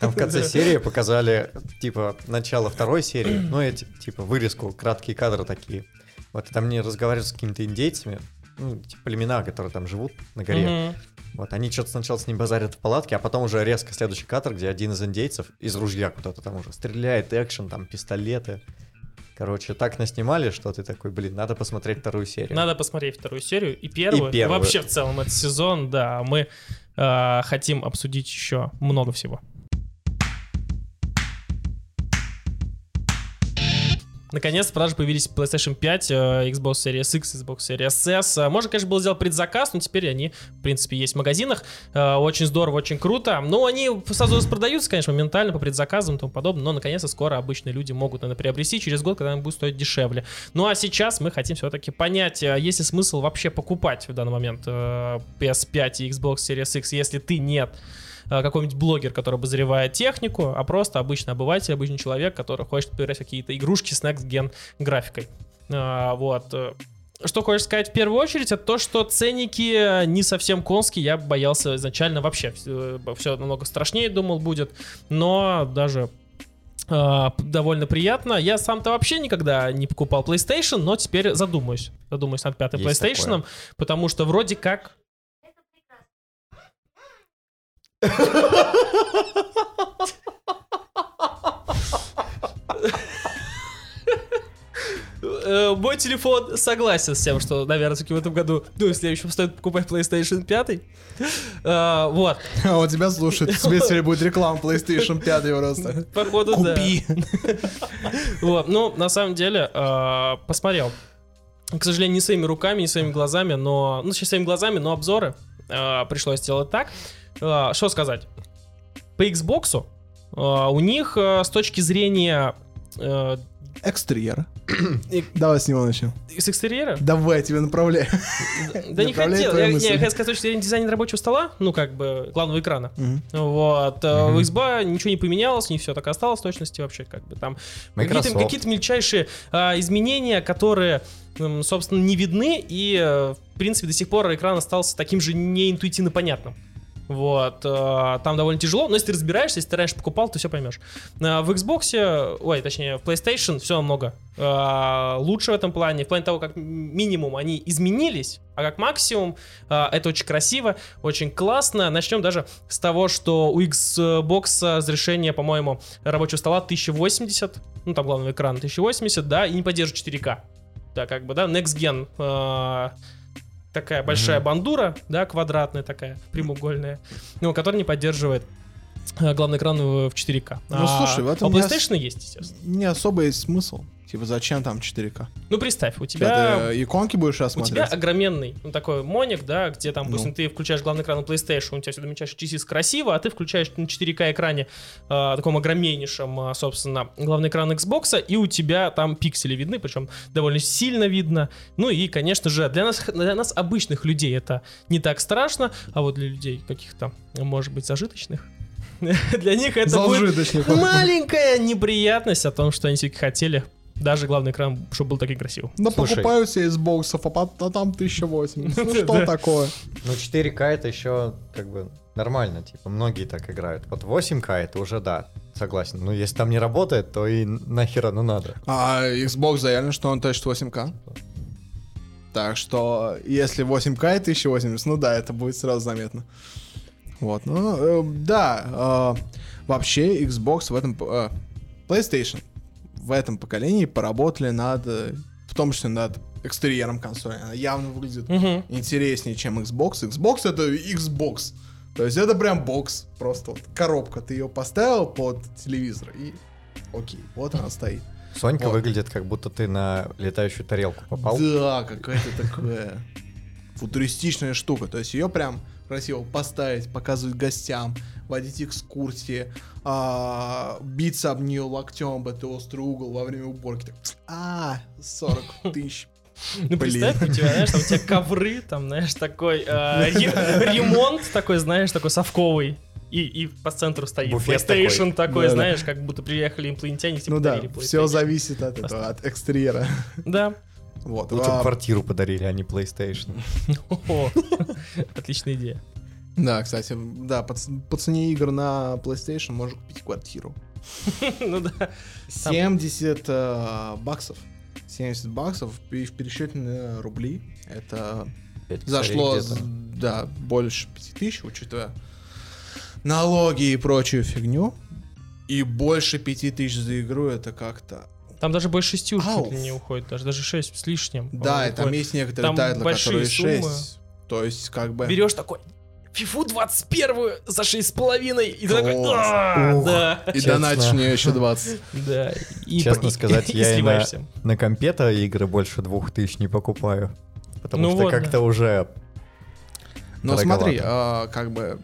Speaker 3: Там в конце серии показали, типа, начало второй серии. Ну, эти, типа, вырезку, краткие кадры такие. Вот там они разговаривают с какими-то индейцами, ну, типа, племена, которые там живут на горе.
Speaker 1: Мгм.
Speaker 3: Вот, они что-то сначала с ним базарят в палатке, а потом уже резко следующий кадр, где один из индейцев из ружья куда-то там уже стреляет, экшен, там, пистолеты. Короче, так наснимали, что ты такой, блин, надо посмотреть вторую серию.
Speaker 1: Надо посмотреть вторую серию и первую.
Speaker 3: И первую.
Speaker 1: Вообще в целом этот сезон, да, мы э, хотим обсудить еще много всего. Наконец, в продаже появились PlayStation 5, э, Xbox Series X, Xbox Series S. Э, Можно, конечно, было сделать предзаказ, но теперь они, в принципе, есть в магазинах. Э, Очень здорово, очень круто. Ну, они сразу распродаются, конечно, моментально по предзаказам и тому подобное, но, наконец-то, скоро обычные люди могут, наверное, приобрести через год, когда они будут стоить дешевле. Ну, а сейчас мы хотим все-таки понять, есть ли смысл вообще покупать в данный момент э, PS5 и Xbox Series X, если ты нет какой-нибудь блогер, который обозревает технику, а просто обычный обыватель, обычный человек, который хочет поиграть в какие-то игрушки с Next Gen графикой. А, Вот. э, Что хочешь сказать в первую очередь, это то, что ценники не совсем конские. Я боялся изначально вообще. Все намного страшнее, думал, будет. Но даже э, довольно приятно. Я сам-то вообще никогда не покупал PlayStation, но теперь задумаюсь. Задумаюсь над пятым
Speaker 3: Есть
Speaker 1: PlayStation,
Speaker 3: такое.
Speaker 1: потому что вроде как Э, Мой телефон согласен с тем, что, наверное, все-таки в этом году, ну, в следующем стоит покупать PlayStation 5. Э, Вот,
Speaker 2: А у тебя слушают, в смысле будет реклама PlayStation 5 просто.
Speaker 1: походу, да.
Speaker 2: Купи.
Speaker 1: Вот, ну, на самом деле, э, посмотрел. К сожалению, не своими руками, не своими глазами, но... Ну, сейчас своими глазами, но обзоры э, пришлось сделать так. Э, Что сказать? По Xbox э, у них э, с точки зрения э,
Speaker 2: Экстерьер.
Speaker 1: И-
Speaker 2: Давай с него начнем.
Speaker 1: с экстерьера,
Speaker 2: Давай, я тебя направляю.
Speaker 1: да не хотел. Я, хотел сказать, с точки зрения дизайна рабочего стола, ну, как бы, главного экрана. Вот. В XBA ничего не поменялось, не все так осталось в точности вообще, как бы там. Какие-то, мельчайшие изменения, которые, собственно, не видны, и, в принципе, до сих пор экран остался таким же неинтуитивно понятным. Вот, э, там довольно тяжело, но если ты разбираешься, если ты раньше покупал, то все поймешь. А В Xbox, ой, точнее, в PlayStation все намного э, лучше в этом плане, в плане того, как минимум они изменились, а как максимум э, это очень красиво, очень классно. Начнем даже с того, что у Xbox разрешение, по-моему, рабочего стола 1080, ну там главный экран 1080, да, и не поддерживает 4К. Да, как бы, да, Next Gen э, такая большая
Speaker 3: Мгм.
Speaker 1: бандура, да, квадратная такая, прямоугольная, ну, которая не поддерживает э, главный экран в в 4К.
Speaker 2: Ну, слушай, в этом
Speaker 1: а у
Speaker 2: не
Speaker 1: PlayStation есть, естественно.
Speaker 2: Не особо есть смысл. Типа, зачем там 4К?
Speaker 1: Ну, представь, у тебя...
Speaker 2: Ты иконки будешь
Speaker 1: У
Speaker 2: рассматривать?
Speaker 1: тебя огроменный, ну, такой моник, да, где там,
Speaker 2: Ну.
Speaker 1: допустим, ты включаешь главный экран на PlayStation, у тебя все замечаешь чисис красиво, а ты включаешь на 4К экране, э, таком огромнейшем, э, собственно, главный экран Xbox, и у тебя там пиксели видны, причем довольно сильно видно. Ну и, конечно же, для нас, для нас обычных людей это не так страшно, а вот для людей каких-то, может быть, зажиточных, для них это будет маленькая неприятность о том, что они все-таки хотели. Даже главный экран, чтобы был таким красивым.
Speaker 2: Да
Speaker 3: Слушай.
Speaker 2: покупаю себе из боксов, а а там 1080. Ну что такое?
Speaker 3: Ну, 4К это еще как бы нормально, типа, многие так играют. Вот 8К это уже да, согласен. Но если там не работает, то и нахер оно надо.
Speaker 2: А Xbox заявлено, что он точит 8К. Так что, если 8К и 1080, ну да, это будет сразу заметно. Вот, ну, э, да, э, вообще Xbox в этом... э, PlayStation в этом поколении поработали над, э, в том числе над экстерьером консоли. Она явно выглядит
Speaker 1: Мгм.
Speaker 2: интереснее, чем Xbox. Xbox это Xbox. То есть это прям бокс, просто вот коробка. Ты ее поставил под телевизор и окей, вот она стоит.
Speaker 3: Сонька
Speaker 2: Вот.
Speaker 3: выглядит, как будто ты на летающую тарелку попал.
Speaker 2: Да, какая-то такая футуристичная штука. То есть ее прям красиво поставить, показывать гостям, водить экскурсии, а, биться об нее локтем, это острый угол во время уборки. Так, а, 40 тысяч.
Speaker 1: Ну, представь, у тебя, знаешь, там у тебя ковры, там, знаешь, такой э, ре- ремонт такой, знаешь, такой совковый. И, и по центру стоит
Speaker 3: Буфет
Speaker 1: PlayStation такой,
Speaker 2: Да-да.
Speaker 1: знаешь, как будто приехали инопланетяне, все
Speaker 2: Ну да, все зависит от этого, от экстерьера.
Speaker 1: Да.
Speaker 2: Вот.
Speaker 3: Лучше бы
Speaker 2: а,
Speaker 3: квартиру подарили, а не PlayStation.
Speaker 1: Отличная идея.
Speaker 2: Да, кстати, да, по, цене игр на PlayStation можно купить квартиру.
Speaker 1: Ну да.
Speaker 2: 70 э, баксов. 70 баксов и в пересчете на рубли. Это зашло, да, больше 5000, учитывая налоги и прочую фигню. И больше 5000 за игру это как-то...
Speaker 1: Там даже больше шести уж чуть ли не уходит, даже, даже шесть с лишним.
Speaker 2: Да, и там
Speaker 1: уходит.
Speaker 2: есть некоторые
Speaker 1: Там
Speaker 2: тайтлы,
Speaker 1: большие
Speaker 2: которые
Speaker 1: суммы.
Speaker 2: 6. То есть, как бы...
Speaker 1: Берешь такой, фифу 21 за шесть с половиной, и ты такой. «А, да,
Speaker 2: И
Speaker 3: Честно.
Speaker 2: донатишь мне еще 20.
Speaker 1: да. И,
Speaker 3: Честно сказать,
Speaker 1: и
Speaker 3: я и на, компе-то игры больше двух тысяч не покупаю. Потому
Speaker 1: Ну
Speaker 3: что
Speaker 1: вот,
Speaker 3: как-то уже...
Speaker 2: Но смотри, а, как бы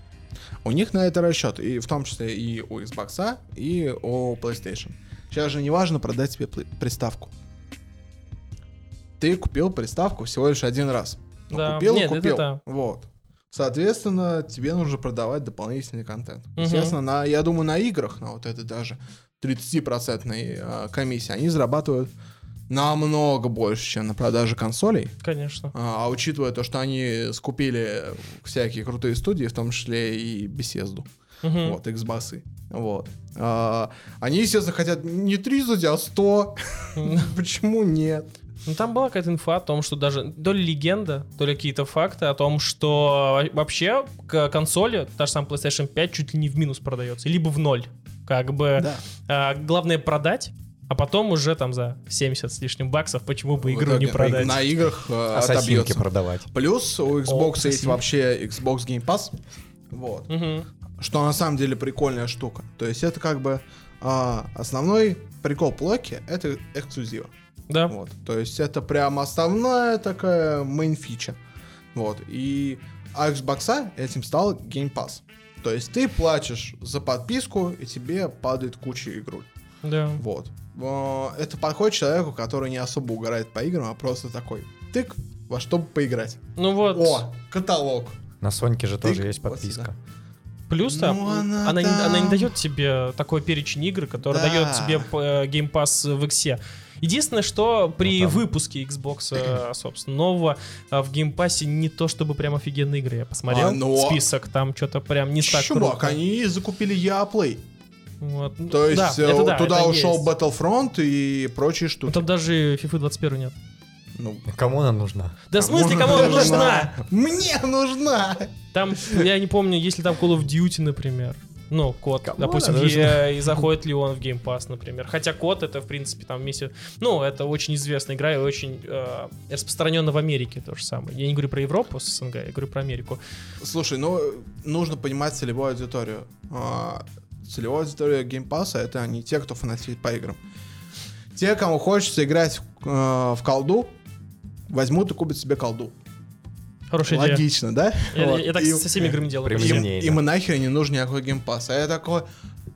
Speaker 2: у них на это расчет, и в том числе и у Xbox, и у PlayStation. Сейчас же не важно продать себе приставку. Ты купил приставку всего лишь один раз. Ну,
Speaker 1: Да,
Speaker 2: купил,
Speaker 1: нет, это
Speaker 2: купил.
Speaker 1: да.
Speaker 2: Вот. Соответственно, тебе нужно продавать дополнительный контент.
Speaker 1: Мгм.
Speaker 2: Естественно, на, я думаю, на играх, на вот это даже 30% а, комиссии, они зарабатывают намного больше, чем на продаже консолей.
Speaker 1: Конечно.
Speaker 2: А, а учитывая то, что они скупили всякие крутые студии, в том числе и Беседу,
Speaker 1: Мгм.
Speaker 2: вот, Xbox. Вот. А, они, естественно, хотят не 30, а 100. Почему нет?
Speaker 1: Ну, там была какая-то инфа о том, что даже то ли легенда, то ли какие-то факты о том, что во- вообще к консоли, та же самая PlayStation 5, чуть ли не в минус продается, либо в ноль. Как бы
Speaker 2: Да.
Speaker 1: а, главное продать, а потом уже там за 70 с лишним баксов, почему бы игру не
Speaker 2: итоге
Speaker 1: продать.
Speaker 2: На играх э,
Speaker 3: Ассасинки
Speaker 2: отобьется.
Speaker 3: продавать.
Speaker 2: Плюс у Xbox есть
Speaker 1: ассасин.
Speaker 2: вообще Xbox Game Pass. Вот.
Speaker 1: Мгм.
Speaker 2: Что на самом деле прикольная штука. То есть это как бы а, основной прикол плойки — это эксклюзива.
Speaker 1: Да.
Speaker 2: Вот. То есть это прям основная такая main фича. Вот. И а Xbox этим стал Game Pass. То есть ты платишь за подписку, и тебе падает куча игруль.
Speaker 1: Да.
Speaker 2: Вот. Э, Это подходит человеку, который не особо угорает по играм, а просто такой тык, во что бы поиграть.
Speaker 1: Ну вот.
Speaker 2: О, каталог.
Speaker 3: На Соньке же тоже
Speaker 2: Тык,
Speaker 3: есть
Speaker 2: вот
Speaker 3: подписка.
Speaker 2: сюда.
Speaker 1: Плюс там,
Speaker 2: Ну, она
Speaker 1: она, не, она не
Speaker 2: там.
Speaker 1: дает тебе такой перечень игр, который
Speaker 2: Да.
Speaker 1: дает тебе э, Game Pass в X. Единственное, что при
Speaker 3: Ну, там.
Speaker 1: выпуске Xbox, э, собственно, нового э, в Game Pass не то чтобы прям офигенные игры. Я посмотрел
Speaker 2: А, но-
Speaker 1: список, там что-то прям не так
Speaker 2: Чувак,
Speaker 1: круто.
Speaker 2: они закупили Яплей.
Speaker 1: Вот.
Speaker 2: То есть
Speaker 1: Да, это да,
Speaker 2: туда
Speaker 1: это
Speaker 2: ушел
Speaker 1: есть.
Speaker 2: Battlefront и прочие штуки.
Speaker 1: там даже FIFA 21 нет.
Speaker 2: Ну,
Speaker 3: Кому она нужна?
Speaker 1: Да в смысле,
Speaker 2: кому
Speaker 1: она нужна?
Speaker 2: Мне нужна!
Speaker 1: Там, я не помню, есть ли там Call of Duty, например. Ну, код,
Speaker 3: Кому
Speaker 1: допустим, и, и заходит ли он в Game Pass, например. Хотя код это, в принципе, там вместе... Ну, это очень известная игра и очень э, распространена в Америке то же самое. Я не говорю про Европу с СНГ, я говорю про Америку.
Speaker 2: Слушай, ну, нужно понимать целевую аудиторию. А, Целевая аудитория Game Pass это не те, кто фанатеет по играм. Те, кому хочется играть э, в колду, возьмут и купят себе колду.
Speaker 1: Хорошая идея.
Speaker 2: Логично, да?
Speaker 1: Я,
Speaker 2: Вот.
Speaker 1: я так
Speaker 2: И-
Speaker 1: со всеми играми делаю.
Speaker 2: Им, им и нахер не нужен никакой геймпас. А я такой...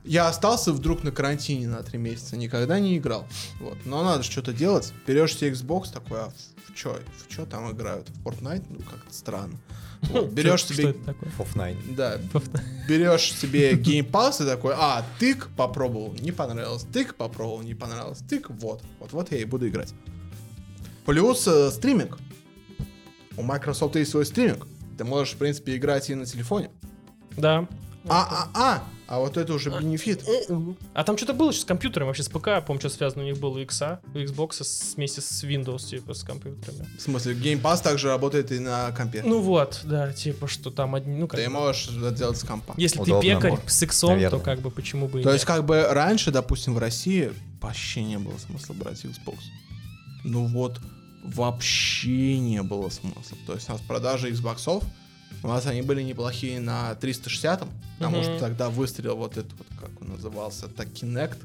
Speaker 2: Я остался вдруг на карантине на три месяца, никогда не играл. Вот. Но надо что-то делать. Берешь себе Xbox, такой, а в чё, в чё там играют? В Fortnite? Ну, как-то странно. Вот. Берешь
Speaker 1: Что
Speaker 2: себе...
Speaker 1: это такое?
Speaker 3: Офлайн.
Speaker 2: Да, берешь себе Game Pass и такой, а, тык, попробовал, не понравилось, тык, попробовал, не понравилось, тык, вот, вот, вот я и буду играть. Плюс э, стриминг. У Microsoft есть свой стриминг. Ты можешь, в принципе, играть и на телефоне.
Speaker 1: Да.
Speaker 2: А, а, а, а вот это уже бенефит.
Speaker 1: А там что-то было еще с компьютером, вообще с ПК, помню, что связано у них было у X, у Xbox с, вместе с Windows, типа, с компьютерами.
Speaker 2: В смысле, геймпас также работает и на компе.
Speaker 1: Ну вот, да, типа, что там одни, ну как
Speaker 2: Ты
Speaker 1: бы,
Speaker 2: можешь это делать с компа.
Speaker 1: Если
Speaker 3: Удобно,
Speaker 1: ты пекарь
Speaker 3: вот,
Speaker 1: с иксом, то как бы почему бы и
Speaker 2: То
Speaker 1: нет.
Speaker 2: есть, как бы раньше, допустим, в России вообще не было смысла брать Xbox. Ну вот, вообще не было смысла. То есть, у нас продажи Xbox, у нас они были неплохие на 360 потому
Speaker 1: Мгм.
Speaker 2: что тогда выстрелил вот этот вот, как он назывался, это Kinect.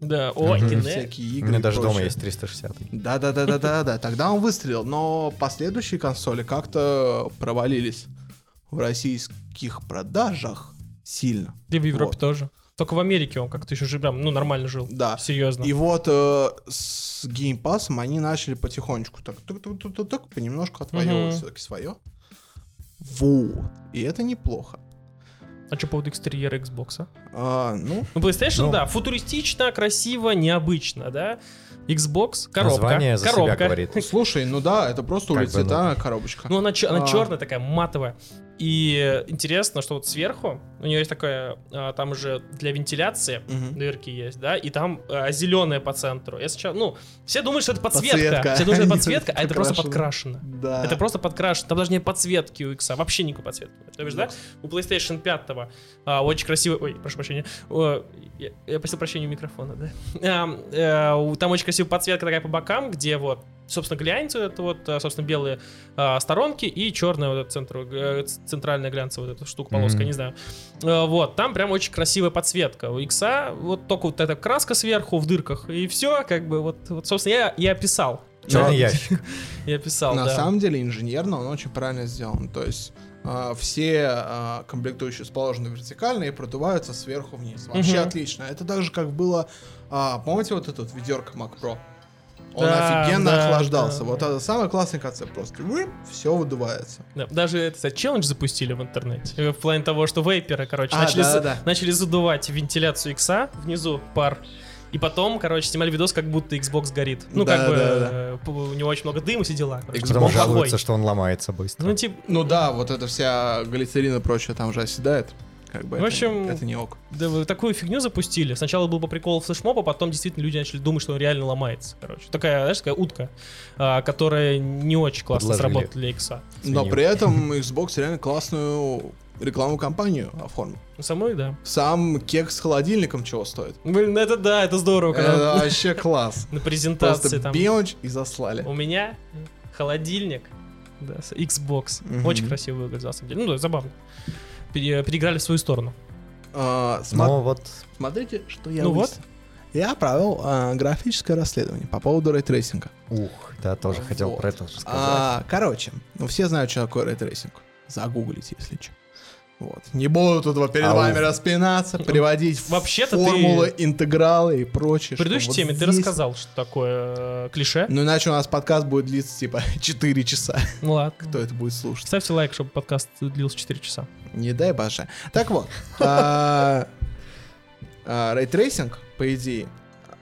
Speaker 1: Да, о. Kinect.
Speaker 2: Всякие
Speaker 3: У
Speaker 2: игры
Speaker 3: меня
Speaker 2: и
Speaker 3: даже дома
Speaker 2: прочее.
Speaker 3: есть 360.
Speaker 2: Да, да, да, да, да, да. Тогда он выстрелил, но последующие консоли как-то провалились в российских продажах сильно.
Speaker 1: И в Европе
Speaker 2: Вот.
Speaker 1: тоже. Только в Америке он как-то еще же прям, ну, нормально жил.
Speaker 2: Да.
Speaker 1: Серьезно.
Speaker 2: И вот э, с геймпасом они начали потихонечку так, так, так, так, так, так, понемножку отвоевывать
Speaker 1: Мгм.
Speaker 2: все-таки свое. Вот. И это неплохо.
Speaker 1: А что по поводу экстерьера Xbox?
Speaker 2: А, ну,
Speaker 1: Ну, PlayStation,
Speaker 3: Ну.
Speaker 1: да, футуристично, красиво, необычно, да. Xbox, коробка.
Speaker 3: Название за
Speaker 1: коробка.
Speaker 3: себя говорит.
Speaker 2: слушай, ну да, это просто
Speaker 3: Как бы,
Speaker 2: улицетая коробочка.
Speaker 1: Ну, она, чё- она
Speaker 2: А.
Speaker 1: черная такая, матовая. И интересно, что вот сверху у нее есть такое, а, там уже для вентиляции
Speaker 2: Мгм.
Speaker 1: дырки есть, да, и там зеленая по центру. Я сначала, ну, все думают, что это подсветка.
Speaker 2: Подсветка.
Speaker 1: Все думают, что это подсветка, а это просто подкрашено.
Speaker 2: Да.
Speaker 1: Это просто подкрашено. Там даже нет подсветки у X, вообще никакой подсветки. То есть, да, у PlayStation 5 а, очень красивый... Ой, прошу прощения. О, я, я просил прощения у микрофона, да. А, там очень красивая подсветка такая по бокам, где вот, собственно, глянец, это вот, а, собственно, белые а, сторонки и черная вот эта центр, э, центральная глянцевая вот эта штука, полоска,
Speaker 3: Мгм.
Speaker 1: не знаю. А, вот, там прям очень красивая подсветка. У X вот только вот эта краска сверху в дырках, и все, как бы, вот, вот собственно, я, я описал.
Speaker 3: Черный
Speaker 1: Я-
Speaker 3: ящик.
Speaker 1: Я писал,
Speaker 2: На
Speaker 1: да.
Speaker 2: самом деле инженерно он очень правильно сделан. То есть а, все а, комплектующие расположены вертикально и продуваются сверху вниз. Вообще
Speaker 1: Мгм.
Speaker 2: отлично. Это так же, как было... помните вот этот ведерко Mac Pro? Он
Speaker 1: Да,
Speaker 2: офигенно
Speaker 1: да,
Speaker 2: охлаждался.
Speaker 1: да,
Speaker 2: вот
Speaker 1: да.
Speaker 2: это самый классный концепт. Просто все выдувается.
Speaker 1: Да, даже этот челлендж запустили в интернете. Э, В плане того, что вейперы, короче,
Speaker 2: А,
Speaker 1: начали, за-
Speaker 2: да-да-да.
Speaker 1: начали задувать вентиляцию икса внизу пар. И потом, короче, снимали видос, как будто Xbox горит. Ну, как бы
Speaker 2: Да-да-да.
Speaker 1: э, п- у него очень много дыма, все дела. короче.
Speaker 3: Потом
Speaker 1: Он плохой.
Speaker 3: жалуются, что он ломается быстро.
Speaker 1: Ну, типа,
Speaker 2: Ну да, вот эта вся глицерин и прочее там же оседает. Как бы
Speaker 1: В
Speaker 2: это-
Speaker 1: общем,
Speaker 2: это, не ок.
Speaker 1: да вы такую фигню запустили. Сначала был по приколу флешмоб, а потом действительно люди начали думать, что он реально ломается. Короче, такая, знаешь, такая утка, а, которая не очень классно
Speaker 3: Подложили.
Speaker 1: сработала для икса.
Speaker 2: Но при этом Xbox реально классную рекламную кампанию оформил.
Speaker 1: Ну, самой, да.
Speaker 2: Сам кекс с холодильником чего стоит?
Speaker 1: Блин, это да, это здорово, когда
Speaker 2: Это вообще класс.
Speaker 1: на презентации
Speaker 2: Просто
Speaker 1: там.
Speaker 2: бемочь и заслали.
Speaker 1: У меня холодильник, да, с Xbox.
Speaker 2: Мгм.
Speaker 1: Очень красиво выглядит, на самом деле. Ну, да, забавно. Пере- переиграли в свою сторону.
Speaker 2: А, сма-
Speaker 3: Но вот
Speaker 2: Смотрите, что я
Speaker 1: Ну
Speaker 2: выяснил. Я провел а, графическое расследование по поводу рейтрейсинга.
Speaker 3: Ух, да, тоже хотел
Speaker 2: Вот.
Speaker 3: про это рассказать.
Speaker 2: А, короче, ну все знают, что такое ray tracing. Загуглите, если что. Вот. Не буду тут перед
Speaker 3: Ау.
Speaker 2: вами распинаться, приводить
Speaker 1: Вообще-то
Speaker 2: формулы,
Speaker 1: ты-
Speaker 2: интегралы и прочее.
Speaker 1: В предыдущей
Speaker 2: вот
Speaker 1: теме ты
Speaker 2: здесь-
Speaker 1: рассказал, что такое э, клише.
Speaker 2: Ну иначе у нас подкаст будет длиться типа 4 часа.
Speaker 1: Ну ладно.
Speaker 2: Кто это будет слушать?
Speaker 1: Ставьте лайк, чтобы подкаст длился 4 часа.
Speaker 2: Не дай боже. Так вот, а, а, ray tracing, по идее,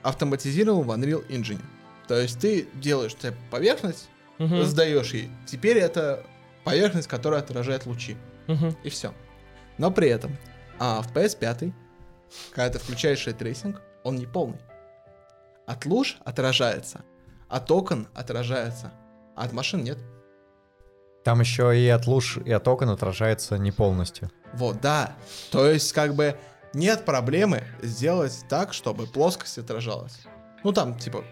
Speaker 2: автоматизировал в Unreal Engine. То есть ты делаешь поверхность, сдаешь ей. Теперь это поверхность, которая отражает лучи. И все. Но при этом а, в PS5, когда ты включаешь ray tracing, он не полный. От луж отражается, от окон отражается, а от машин нет.
Speaker 3: Там еще и от луж, и от окон отражается не полностью.
Speaker 2: Вот, да. То есть, как бы, нет проблемы сделать так, чтобы плоскость отражалась. Ну, там, типа,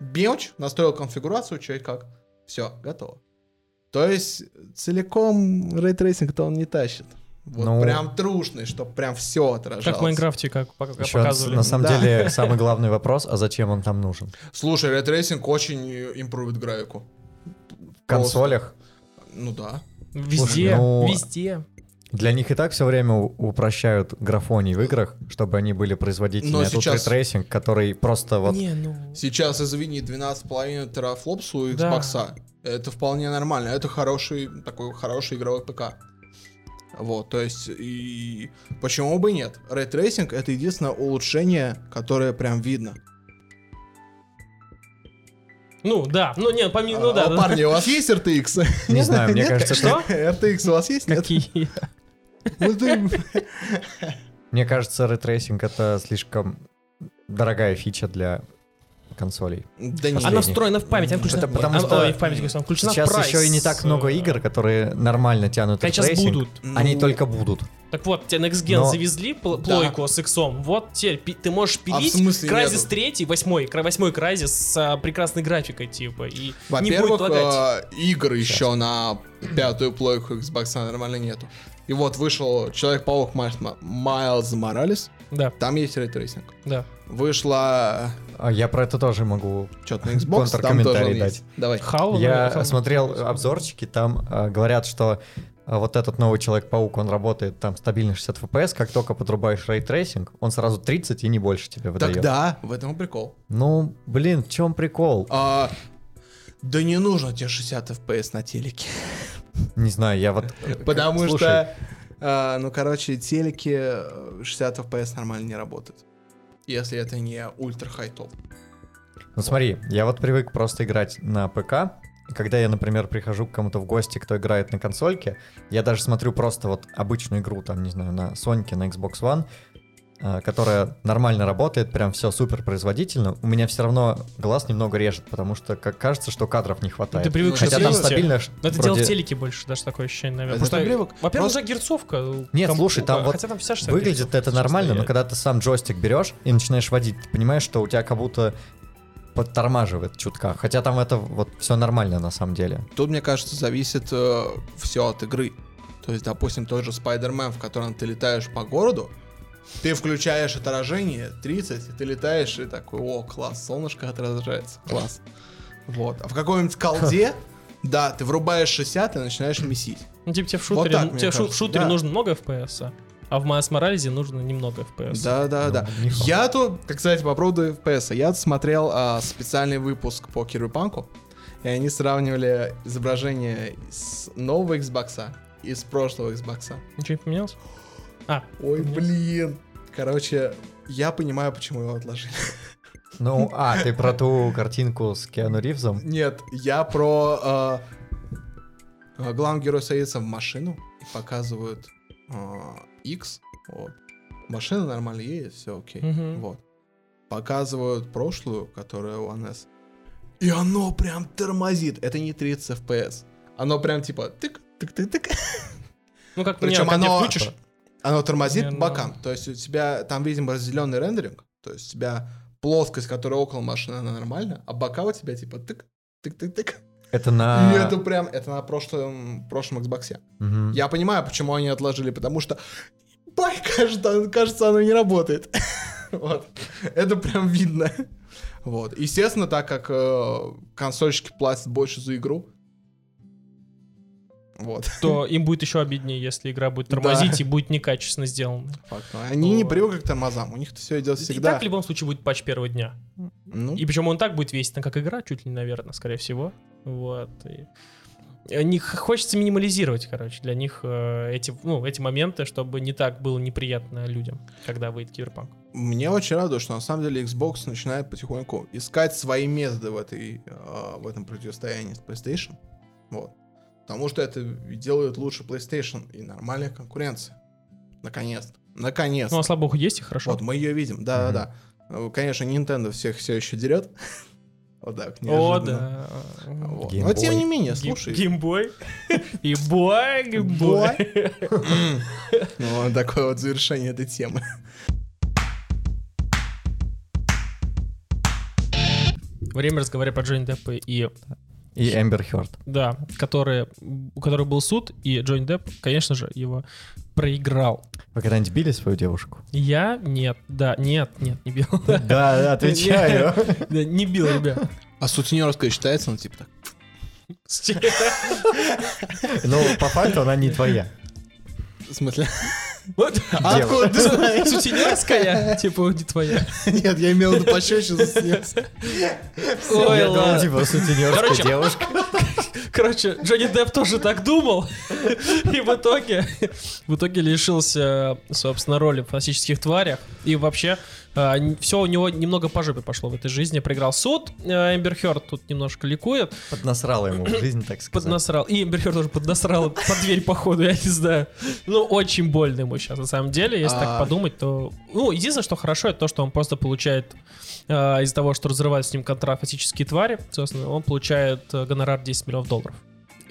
Speaker 2: бенч, настроил конфигурацию, что и как. Все, готово. То есть, целиком рейтрейсинг-то он не тащит. Вот
Speaker 3: Ну.
Speaker 2: прям трушный, чтобы прям все отражалось.
Speaker 1: Как в Майнкрафте, как
Speaker 3: Еще
Speaker 1: показывали.
Speaker 3: на самом
Speaker 2: Да.
Speaker 3: деле самый главный вопрос, а зачем он там нужен?
Speaker 2: Слушай, ray tracing очень импровит графику.
Speaker 3: В консолях
Speaker 2: Ну да.
Speaker 1: Везде,
Speaker 3: ну,
Speaker 1: везде.
Speaker 3: для них и так все время упрощают графоний в играх, чтобы они были производительнее.
Speaker 2: Но
Speaker 3: А тут
Speaker 2: сейчас-
Speaker 3: ray tracing, который просто вот...
Speaker 1: Не, ну...
Speaker 2: Сейчас, извини, 12,5 терафлопс у
Speaker 1: Да.
Speaker 2: Xbox. Это вполне нормально. Это хороший, такой хороший игровой ПК. Вот, то есть, и почему бы нет? Ray tracing это единственное улучшение, которое прям видно.
Speaker 1: Ну, да. Ну, нет, помимо... Ну, да.
Speaker 2: А,
Speaker 1: да.
Speaker 2: Парни, у вас есть RTX?
Speaker 3: Не знаю, мне
Speaker 2: Нет?
Speaker 3: кажется,
Speaker 1: Что?
Speaker 2: RTX у вас есть? Нет?
Speaker 1: Какие?
Speaker 2: Ну,
Speaker 3: Мне кажется, ray tracing это слишком дорогая фича для консолей.
Speaker 2: Да не.
Speaker 1: Она встроена в память, она включена
Speaker 3: Это потому
Speaker 1: она-
Speaker 3: что
Speaker 1: ой, в память, она включена в
Speaker 3: Сейчас
Speaker 1: price.
Speaker 3: еще и не так много игр, которые нормально тянут
Speaker 1: Конечно, сейчас
Speaker 3: ray tracing.
Speaker 1: будут.
Speaker 3: Они
Speaker 2: Ну,
Speaker 3: только будут.
Speaker 1: Так вот, тебе Next Gen
Speaker 3: Но-
Speaker 1: завезли пл-
Speaker 2: Да.
Speaker 1: плойку с иксом. Вот теперь пи- ты можешь
Speaker 2: А в
Speaker 1: пилить
Speaker 2: смысле
Speaker 1: Crysis
Speaker 2: нету?
Speaker 1: 3, 8, кра- 8 Crysis с а, прекрасной графикой, типа, и не будет
Speaker 2: Во-первых,
Speaker 1: лагать.
Speaker 2: э, игр еще на пятую плойку Xbox нормально нету. И вот вышел Человек-паук Майлз Моралес.
Speaker 1: Да,
Speaker 2: Там есть ray tracing.
Speaker 1: да.
Speaker 2: Вышла
Speaker 3: А Я про это тоже могу.
Speaker 2: что-то на Xbox, там тоже
Speaker 3: Контркомментарий
Speaker 2: он есть. Давай.
Speaker 1: Хау,
Speaker 3: Я
Speaker 1: ну,
Speaker 3: смотрел обзорчики, там э, говорят, что э, вот этот новый Человек-паук, он работает там стабильно 60 FPS, как только подрубаешь ray tracing, он сразу 30 и не больше тебе выдает.
Speaker 2: Тогда в этом и прикол.
Speaker 3: Ну, блин, в чем прикол?
Speaker 2: А, да не нужно тебе 60 FPS на телеке.
Speaker 3: Не знаю, я вот... э,
Speaker 2: Потому
Speaker 3: слушай,
Speaker 2: что, а, ну, короче, телеки э, 60 FPS нормально не работают. Если это не ультра хай топ.
Speaker 3: Ну смотри, я вот привык просто играть на ПК, когда я, например, прихожу к кому-то в гости, кто играет на консольке, я даже смотрю просто вот обычную игру, там, не знаю, на Соньке, на Xbox One, которая нормально работает, прям все супер производительно, у меня все равно глаз немного режет, потому что как кажется, что кадров не хватает.
Speaker 1: Ты привык,
Speaker 3: Хотя там стабильно...
Speaker 1: Но это
Speaker 3: вроде-
Speaker 1: дело в телеке больше, даже такое ощущение, наверное.
Speaker 2: Это
Speaker 1: Потому что,
Speaker 2: привык.
Speaker 1: Во-первых, уже герцовка.
Speaker 3: Нет,
Speaker 1: ком-
Speaker 3: слушай, там вот
Speaker 1: там вся 60
Speaker 3: Выглядит это нормально, но когда ты сам джойстик берешь и начинаешь водить, ты понимаешь, что у тебя как будто подтормаживает чутка. Хотя там это вот все нормально на самом деле.
Speaker 2: Тут, мне кажется, зависит все от игры. То есть, допустим, тот же Spider-Man, в котором ты летаешь по городу, ты включаешь отражение 30, и ты летаешь, и такой, о, класс, солнышко отражается, класс. Вот. А в какой-нибудь колде, да, ты врубаешь 60 и начинаешь месить.
Speaker 1: Ну, типа тебе в
Speaker 2: Вот
Speaker 1: шутере,
Speaker 2: так, мне
Speaker 1: тебе шу- в
Speaker 2: кажется,
Speaker 1: шутере
Speaker 2: да.
Speaker 1: нужно много FPS, а в Miles Morales нужно немного FPS.
Speaker 2: Да, да,
Speaker 3: Ну,
Speaker 2: да. Я тут, как, кстати, по поводу FPS, я смотрел а, специальный выпуск по Кирюпанку, и они сравнивали изображение с нового Xbox и с прошлого Xbox.
Speaker 1: Ничего не поменялось? А,
Speaker 2: Ой, блин. Короче, я понимаю, почему его отложили.
Speaker 3: Ну, а, ты про ту картинку с Киану Ривзом?
Speaker 2: Нет, я про... а, а, главный герой садится в машину и показывают а, X. Вот. Машина нормально едет, все окей.
Speaker 1: Мгм.
Speaker 2: Вот. Показывают прошлую, которая One S. И оно прям тормозит. Это не 30 FPS. Оно прям типа тык, тык, тык, тык.
Speaker 1: ну как
Speaker 2: Причем
Speaker 1: мне,
Speaker 2: оно-
Speaker 1: включишь,
Speaker 2: Оно тормозит
Speaker 1: Не, ну-
Speaker 2: бокам. То есть у тебя там, видимо, разделенный рендеринг. То есть у тебя плоскость, которая около машины, она нормальная, а бока у тебя типа тык, тык, тык, тык.
Speaker 3: Это на...
Speaker 2: И это прям, это на прошлом, прошлом Xbox.
Speaker 3: Мгм.
Speaker 2: Я понимаю, почему они отложили, потому что, бай, кажется, кажется, оно не работает. Вот. Это прям видно. Вот. Естественно, так как э, консольщики платят больше за игру. Вот.
Speaker 1: то им будет еще обиднее, если игра будет тормозить и будет некачественно сделана.
Speaker 2: Факт. Но Они не привыкли к тормозам. У них все идет
Speaker 1: И
Speaker 2: всегда.
Speaker 1: так в любом случае будет патч первого дня.
Speaker 2: Ну,
Speaker 1: И причем он так будет весить, как игра, чуть ли, наверное, скорее всего. Вот. И... и Они х- хочется минимализировать, короче, для них э, эти, ну, эти моменты, чтобы не так было неприятно людям, когда выйдет киберпанк.
Speaker 2: Мне очень радует, что на самом деле Xbox начинает потихоньку искать свои методы в, этой, э, в этом противостоянии с PlayStation. Вот. Потому что это и делает лучше PlayStation и нормальная конкуренция. Наконец-то. Наконец-то.
Speaker 1: Ну, а слава богу, есть и хорошо.
Speaker 2: Вот, мы ее видим, да-да-да. Э, Конечно, Nintendo всех все еще дерет. Вот так,
Speaker 1: О,
Speaker 2: неожиданно.
Speaker 1: да.
Speaker 2: Вот.
Speaker 3: Game
Speaker 2: Но тем
Speaker 3: Boy.
Speaker 2: не менее, слушай.
Speaker 1: Геймбой. И бой, геймбой.
Speaker 2: Ну, вот такое вот завершение этой темы.
Speaker 1: Время разговаривать про Джонни Деппа и
Speaker 3: И Эмбер Хёрд.
Speaker 1: Да, которые, у которых был суд, и Джонни Депп, конечно же, его проиграл.
Speaker 3: Вы когда-нибудь били свою девушку?
Speaker 1: Я? Нет, да, нет, нет, не бил.
Speaker 3: Да, отвечаю.
Speaker 1: Да, Не бил, ребят.
Speaker 2: А сутенерская считается, ну, типа так.
Speaker 3: Ну, по факту она не твоя.
Speaker 2: В смысле?
Speaker 1: Вот.
Speaker 2: А откуда ты знаешь?
Speaker 1: Сутенерская? Типа, не твоя.
Speaker 2: Нет, я имел в виду пощечину.
Speaker 1: Ой, ладно.
Speaker 3: типа, сутенерская
Speaker 1: Короче,
Speaker 3: девушка.
Speaker 1: Короче, Джонни Депп тоже так думал. И в итоге, в итоге лишился, собственно, роли в «Фантастических тварях». И вообще, все у него немного по жопе пошло в этой жизни. Проиграл суд. э, Эмбер Хёрд тут немножко ликует.
Speaker 3: Поднасрала ему в жизнь, так сказать.
Speaker 1: Поднасрал. И Эмбер Хёрд тоже поднасрал под дверь, походу, я не знаю. Ну, очень больно ему сейчас, на самом деле. Если так
Speaker 2: А.
Speaker 1: подумать, то... Ну, единственное, что хорошо, это то, что он просто получает э, из-за того, что разрывают с ним контракт фантастические твари, собственно, он получает э, гонорар 10 миллионов долларов.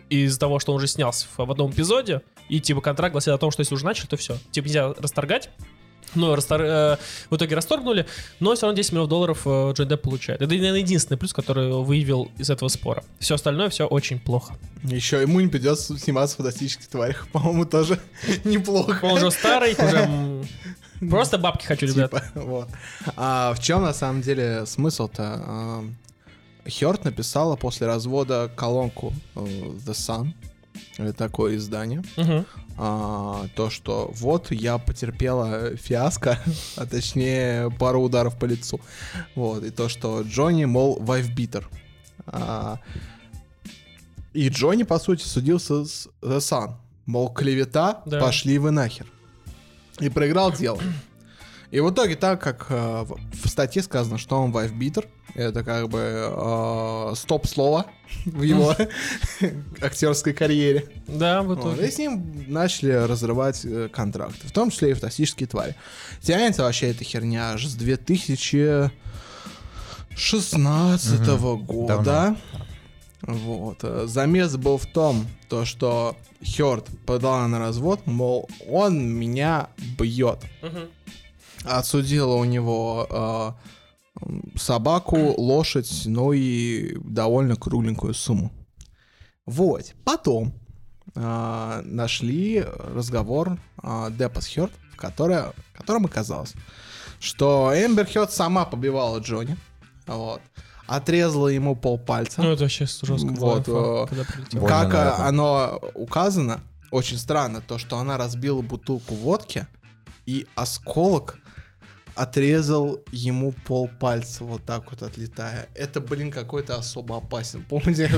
Speaker 1: Из-за того, что он уже снялся в, в одном эпизоде, и типа контракт гласит о том, что если уже начали, то все. Типа нельзя расторгать. Но растор- э, в итоге расторгнули, но все равно 10 миллионов долларов э, Джонни Депп получает. Это, наверное, единственный плюс, который выявил из этого спора. Все остальное все очень плохо.
Speaker 2: Еще ему не придется сниматься в фантастических тварях. По-моему, тоже неплохо.
Speaker 1: Он уже старый, уже просто бабки хочу, ребят.
Speaker 2: Типа, вот. А в чем на самом деле смысл-то? А, Хёрд написала после развода колонку э, The Sun. Это такое издание.
Speaker 1: Мгм.
Speaker 2: А, то, что вот я потерпела фиаско, а точнее пару ударов по лицу. Вот. И то, что Джонни, мол, вайфбитер. А, и Джонни, по сути, судился с The Sun. Мол, клевета,
Speaker 1: Да.
Speaker 2: пошли вы нахер. И проиграл дело. И в итоге, так как э, в статье сказано, что он вайфбитер, это как бы э, стоп-слово в его актерской карьере.
Speaker 1: Да, в
Speaker 2: Вот,
Speaker 1: итоге.
Speaker 2: и с ним начали разрывать э, контракты, в том числе и фантастические твари. Тянется вообще эта херня аж с 2016 года.
Speaker 3: Давно.
Speaker 2: Вот. Замес был в том, то, что Хёрд подала на развод, мол, он меня бьет.
Speaker 1: Мгм.
Speaker 2: Отсудила у него э, собаку, лошадь, ну и довольно кругленькую сумму. Вот. Потом э, нашли разговор э, Деппа с Хёрд, в, которое- в котором оказалось, что Эмбер Хёрд сама побивала Джонни. Вот. Отрезала ему полпальца.
Speaker 1: Ну, это вообще жестко.
Speaker 2: Вот,
Speaker 1: было,
Speaker 2: э,
Speaker 1: когда прилетело.
Speaker 3: Больно,
Speaker 2: как
Speaker 3: наверное.
Speaker 2: оно указано, очень странно, то, что она разбила бутылку водки, и осколок отрезал ему пол пальца, вот так вот отлетая. Это, блин, какой-то особо опасен. Помните?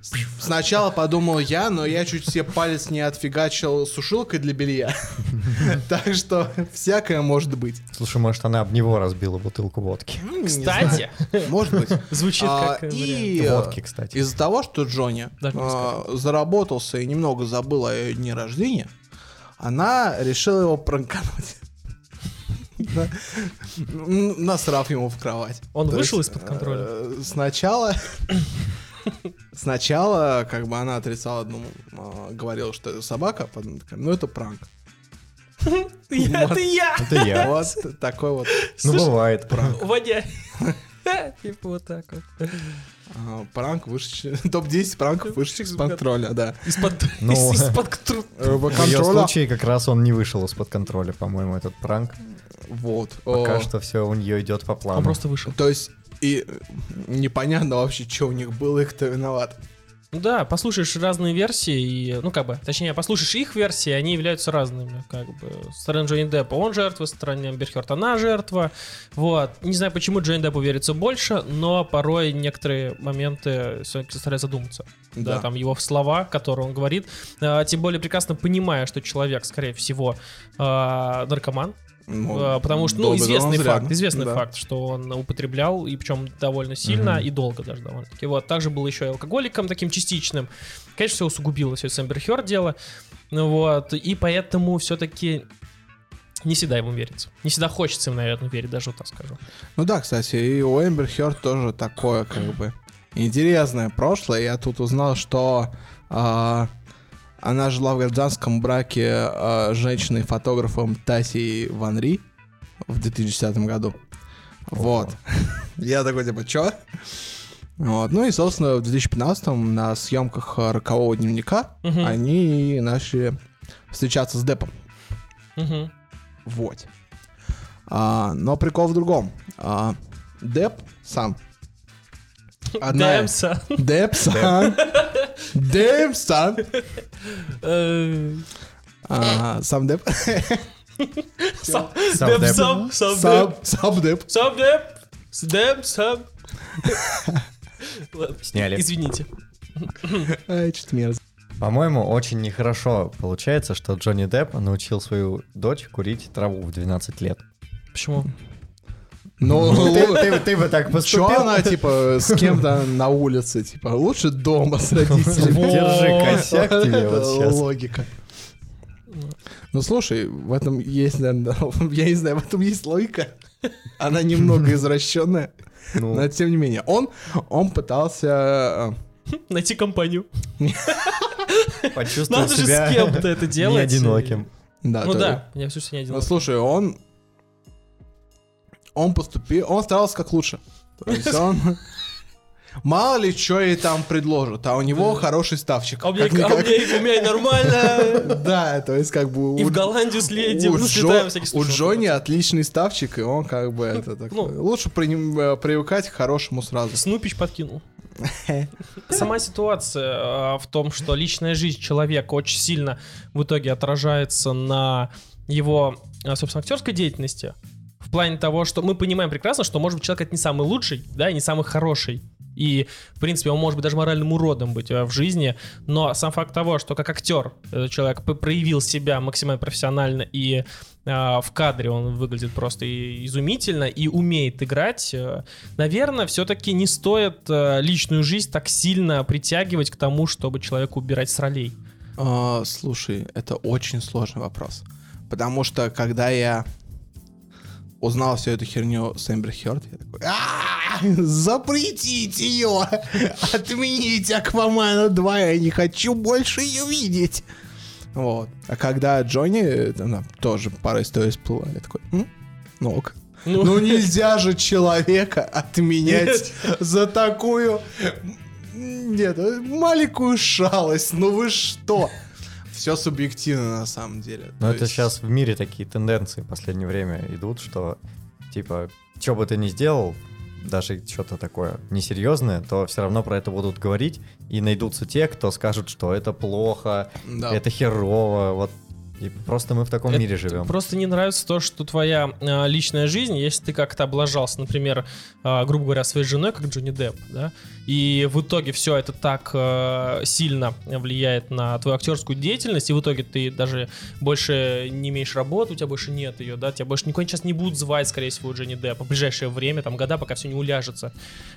Speaker 2: С- Сначала подумал я, но я чуть себе палец не отфигачил сушилкой для белья. Так что всякое может быть.
Speaker 3: Слушай, может, она об него разбила бутылку водки.
Speaker 2: Ну,
Speaker 1: Кстати.
Speaker 2: Может быть.
Speaker 1: звучит
Speaker 2: А,
Speaker 1: как
Speaker 2: и
Speaker 3: Водки, кстати.
Speaker 2: из-за того, что Джонни а, заработался и немного забыл о ее дне рождения, она решила его пранкануть. Насрав ему в кровать.
Speaker 1: Он вышел из-под контроля?
Speaker 2: э, Сначала... Сначала, как бы она отрицала, ну, а, говорила, что это собака, а потом такая, ну это пранк.
Speaker 1: Это я!
Speaker 3: Это я.
Speaker 2: Вот такой вот
Speaker 3: Ну, бывает.
Speaker 1: Водя. Типа вот так вот.
Speaker 2: а, пранк, вышедший, топ-10 пранков, вышедших из-под контроля, да.
Speaker 1: Из-под
Speaker 3: Ну.
Speaker 1: контроля.
Speaker 2: Э,
Speaker 3: В случае как раз он не вышел из-под контроля, по-моему, этот пранк.
Speaker 2: Вот.
Speaker 3: Пока что все у нее идет по плану.
Speaker 1: Он просто вышел.
Speaker 2: То есть, и непонятно вообще, что у них было, и кто виноват.
Speaker 1: Ну да, послушаешь разные версии, и, ну как бы, точнее, послушаешь их версии, они являются разными, как бы. Стороны Джонни Деппа он жертва, стороны Амбер Хёрд она жертва. Вот. Не знаю, почему Джонни Деппу верится больше, но порой некоторые моменты всё-таки заставляют задуматься. Да.
Speaker 2: Да.
Speaker 1: там его слова, которые он говорит. А, тем более прекрасно понимая, что человек, скорее всего, а, наркоман,
Speaker 2: Ну,
Speaker 1: А, Потому что, ну, известный факт, известный
Speaker 2: Да.
Speaker 1: факт, что он употреблял, и причем довольно сильно,
Speaker 3: Мгм.
Speaker 1: и долго даже довольно-таки. Вот, также был еще и алкоголиком таким частичным. Конечно, все усугубилось, все с Эмбер Хёрд дело. Ну вот, и поэтому все-таки не всегда ему верится. Не всегда хочется им, наверное, верить, даже вот так скажу.
Speaker 2: Ну да, кстати, и у Эмбер Хёрд тоже такое, как бы, интересное прошлое. Я тут узнал, что а, она жила в гражданском браке а, с женщиной-фотографом Тасей Ван Ри в 2010 году. Вот. Я такой, типа, чё? Вот. Ну и, собственно, в 2015-м на съемках э, «Рокового дневника»
Speaker 1: Мгм.
Speaker 2: они начали встречаться с Депом.
Speaker 1: Мгм.
Speaker 2: Вот. А, но прикол в другом. А, Деп сам. Одна-. Деп сам. Деп сам.
Speaker 1: Э,
Speaker 2: А, Сам Деп.
Speaker 1: Сам
Speaker 3: Сам
Speaker 1: Деп, сам, сам
Speaker 2: Сам,
Speaker 1: Деп.
Speaker 2: сам Деп.
Speaker 1: Сам Деп. С Деп, сам. Ладно,
Speaker 3: Сняли.
Speaker 1: Извините.
Speaker 2: Ай, что-то мерзко.
Speaker 3: По-моему, очень нехорошо получается, что Джонни Депп научил свою дочь курить траву в 12 лет.
Speaker 1: Почему?
Speaker 2: Ну,
Speaker 3: Ты, ты- ты бы так поступил?
Speaker 2: она, типа, с кем-то на улице, типа, лучше дома с родителями.
Speaker 3: Держи косяк тебе вот сейчас.
Speaker 2: Логика. Ну, слушай, в этом есть, наверное, я не знаю, в этом есть логика. Она немного извращенная,
Speaker 3: Ну,
Speaker 2: но тем не менее. Он, он пытался...
Speaker 1: Найти компанию.
Speaker 3: почувствовал
Speaker 1: Надо же
Speaker 3: себя
Speaker 1: с кем-то это
Speaker 3: не
Speaker 1: делать.
Speaker 3: одиноким.
Speaker 2: э, Да,
Speaker 1: Ну да, я все, что не
Speaker 2: Ну,
Speaker 1: одинок.
Speaker 2: слушай, он... Он поступил... Он старался как лучше. То есть он... Мало ли, что ей там предложат, а у него хороший ставчик.
Speaker 1: А у меня, а у меня, у меня нормально.
Speaker 2: Да, то есть как бы...
Speaker 1: И
Speaker 2: у-
Speaker 1: в Голландию слетим,
Speaker 2: у,
Speaker 1: слетаем,
Speaker 2: Джо- у. Джонни отличный ставчик, и он как бы это так,
Speaker 1: Ну.
Speaker 2: лучше при нем, э, привыкать к хорошему сразу.
Speaker 1: Снупич подкинул. Сама ситуация э, в том, что личная жизнь человека очень сильно в итоге отражается на его, э, собственно, актерской деятельности. В плане того, что мы понимаем прекрасно, что, может быть, человек это не самый лучший, да, не самый хороший. И, в принципе, он может быть даже моральным уродом быть э, в жизни, но сам факт того, что как актер этот человек проявил себя максимально профессионально и э, в кадре он выглядит просто изумительно и умеет играть, э, наверное, все-таки не стоит э, личную жизнь так сильно притягивать к тому, чтобы человека убирать с ролей.
Speaker 2: А, слушай, это очень сложный вопрос. Потому что когда я узнал всю эту херню с Эмбер Хёрд, я такой, «А, запретите ее! Отмените Аквамана 2, я не хочу больше ее видеть! Вот. А когда Джонни, там, тоже пара историй всплыла, я такой, «М? ну ок.
Speaker 1: Ну,
Speaker 2: Ну нельзя же человека отменять за такую... Нет, маленькую шалость, ну вы что? Все субъективно на самом деле.
Speaker 3: Но
Speaker 2: То
Speaker 3: это
Speaker 2: есть-
Speaker 3: сейчас в мире такие тенденции в последнее время идут, что типа, что бы ты ни сделал, даже что-то такое несерьезное, то все равно про это будут говорить, и найдутся те, кто скажут, что это плохо,
Speaker 2: Да.
Speaker 3: это херово, вот. И просто мы в таком
Speaker 1: Это
Speaker 3: мире живем.
Speaker 1: Просто не нравится то, что твоя э, личная жизнь, если ты как-то облажался, например, э, грубо говоря, своей женой, как Джонни Депп, да, и в итоге все это так э, сильно влияет на твою актерскую деятельность, и в итоге ты даже больше не имеешь работы, у тебя больше нет ее, да, тебя больше никуда сейчас не будут звать, скорее всего, Джонни Деппа в ближайшее время, там, года, пока все не уляжется,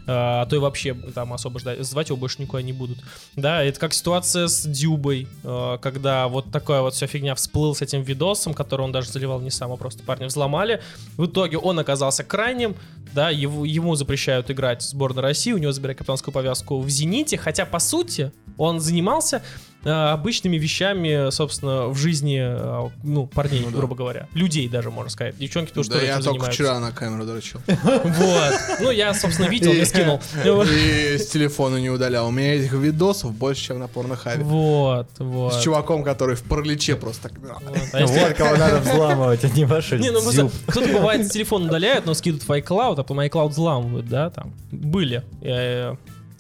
Speaker 1: Э, а то и вообще там особо ждать, звать его больше никуда не будут. Да, это как ситуация с Дюбой, э, когда вот такая вот вся фигня всплыл с этим видосом, который он даже заливал не сам, а просто парня взломали. В итоге он оказался крайним, да, его, ему запрещают играть в сборной России, у него забирают капитанскую повязку в «Зените», хотя, по сути, он занимался э, обычными вещами, собственно, в жизни, э, ну, парней,
Speaker 2: Ну да.
Speaker 1: грубо говоря. Людей даже, можно сказать. Девчонки тоже
Speaker 2: Да
Speaker 1: тоже
Speaker 2: я
Speaker 1: этим
Speaker 2: только
Speaker 1: занимаются.
Speaker 2: вчера на камеру дрочил.
Speaker 1: Вот. Ну, я, собственно, видел, не скинул.
Speaker 2: И с телефона не удалял. У меня этих видосов больше, чем на порнохабе.
Speaker 1: Вот, вот.
Speaker 2: С чуваком, который в параличе просто так...
Speaker 1: Вот. А если-
Speaker 3: Вот кого надо взламывать, а не ваши
Speaker 1: Не, ну кто-то бывает телефон удаляет, но скидывают в iCloud, а потом iCloud взламывают, да, там. Были.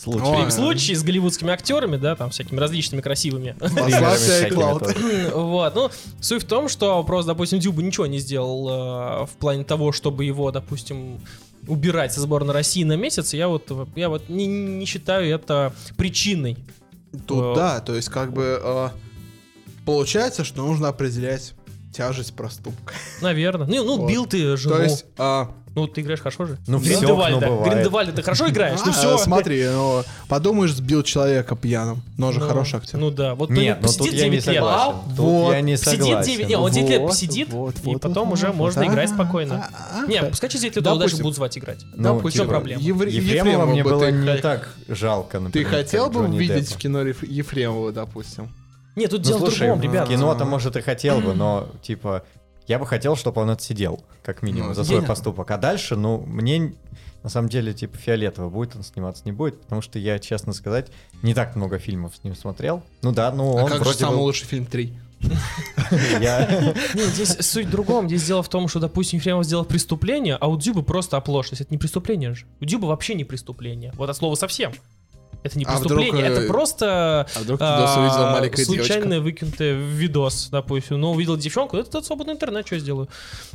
Speaker 3: Случай.
Speaker 2: Ой.
Speaker 1: случаи с голливудскими актерами, да, там всякими различными красивыми. Вот, ну, суть в том, что просто, допустим, Дюба ничего не сделал э, в плане того, чтобы его, допустим, убирать со сборной России на месяц. Я вот, я вот не, не считаю это причиной.
Speaker 2: Тут
Speaker 1: Э,
Speaker 2: да, то есть как бы э, получается, что нужно определять тяжесть проступка.
Speaker 1: Наверное. Ну, ну
Speaker 2: Вот.
Speaker 1: бил ты жену.
Speaker 2: То есть, а,
Speaker 1: Ну, ты играешь хорошо же.
Speaker 3: Ну,
Speaker 1: Гриндевальда.
Speaker 3: ну.
Speaker 1: Гриндевальда, ты хорошо играешь? Ну,
Speaker 2: а,
Speaker 1: все.
Speaker 2: смотри, ну, подумаешь, сбил человека пьяным, но же хороший актер.
Speaker 1: Ну да, вот
Speaker 3: Нет, ну тут
Speaker 1: посидит
Speaker 3: я не
Speaker 1: 9 лет.
Speaker 3: согласен. Тут я не
Speaker 1: Посидит
Speaker 3: согласен.
Speaker 1: 9 не, он 9 лет посидит, и потом уже можно играть спокойно.
Speaker 2: а, а,
Speaker 1: Не, пускай через 9 лет даже будут звать играть.
Speaker 3: Ну,
Speaker 2: Допустим,
Speaker 1: в чем проблема?
Speaker 3: Ефремова мне было
Speaker 2: ты
Speaker 3: не так жалко,
Speaker 2: Ты
Speaker 3: например,
Speaker 2: хотел
Speaker 3: как
Speaker 2: бы увидеть в кино Еф- Ефремова, допустим?
Speaker 1: Нет, тут
Speaker 3: Ну,
Speaker 1: дело в другом, ребят.
Speaker 3: кино-то, может, и хотел бы, но, типа, Я бы хотел, чтобы он отсидел, как минимум,
Speaker 2: Ну,
Speaker 3: за свой поступок. А дальше, ну, мне на самом деле, типа, фиолетово, будет он сниматься, не будет, потому что я, честно сказать, не так много фильмов с ним смотрел. Ну да, ну
Speaker 2: А
Speaker 3: он
Speaker 2: как же
Speaker 3: вроде
Speaker 2: самый
Speaker 3: бы...
Speaker 2: лучший фильм 3?
Speaker 3: Я...
Speaker 1: Не, здесь суть в другом. Здесь дело в том, что, допустим, Ефремов сделал преступление, а у Дзюбы просто оплошность. Это не преступление же. У Дзюбы вообще не преступление. Вот от слова совсем. Это не
Speaker 2: А вдруг,
Speaker 1: преступление,
Speaker 2: э,
Speaker 1: это просто
Speaker 2: А вдруг
Speaker 1: а,
Speaker 2: увидел
Speaker 1: случайно выкинутый видос, допустим. Ну, увидел девчонку, это тот свободный интернет, что я сделаю?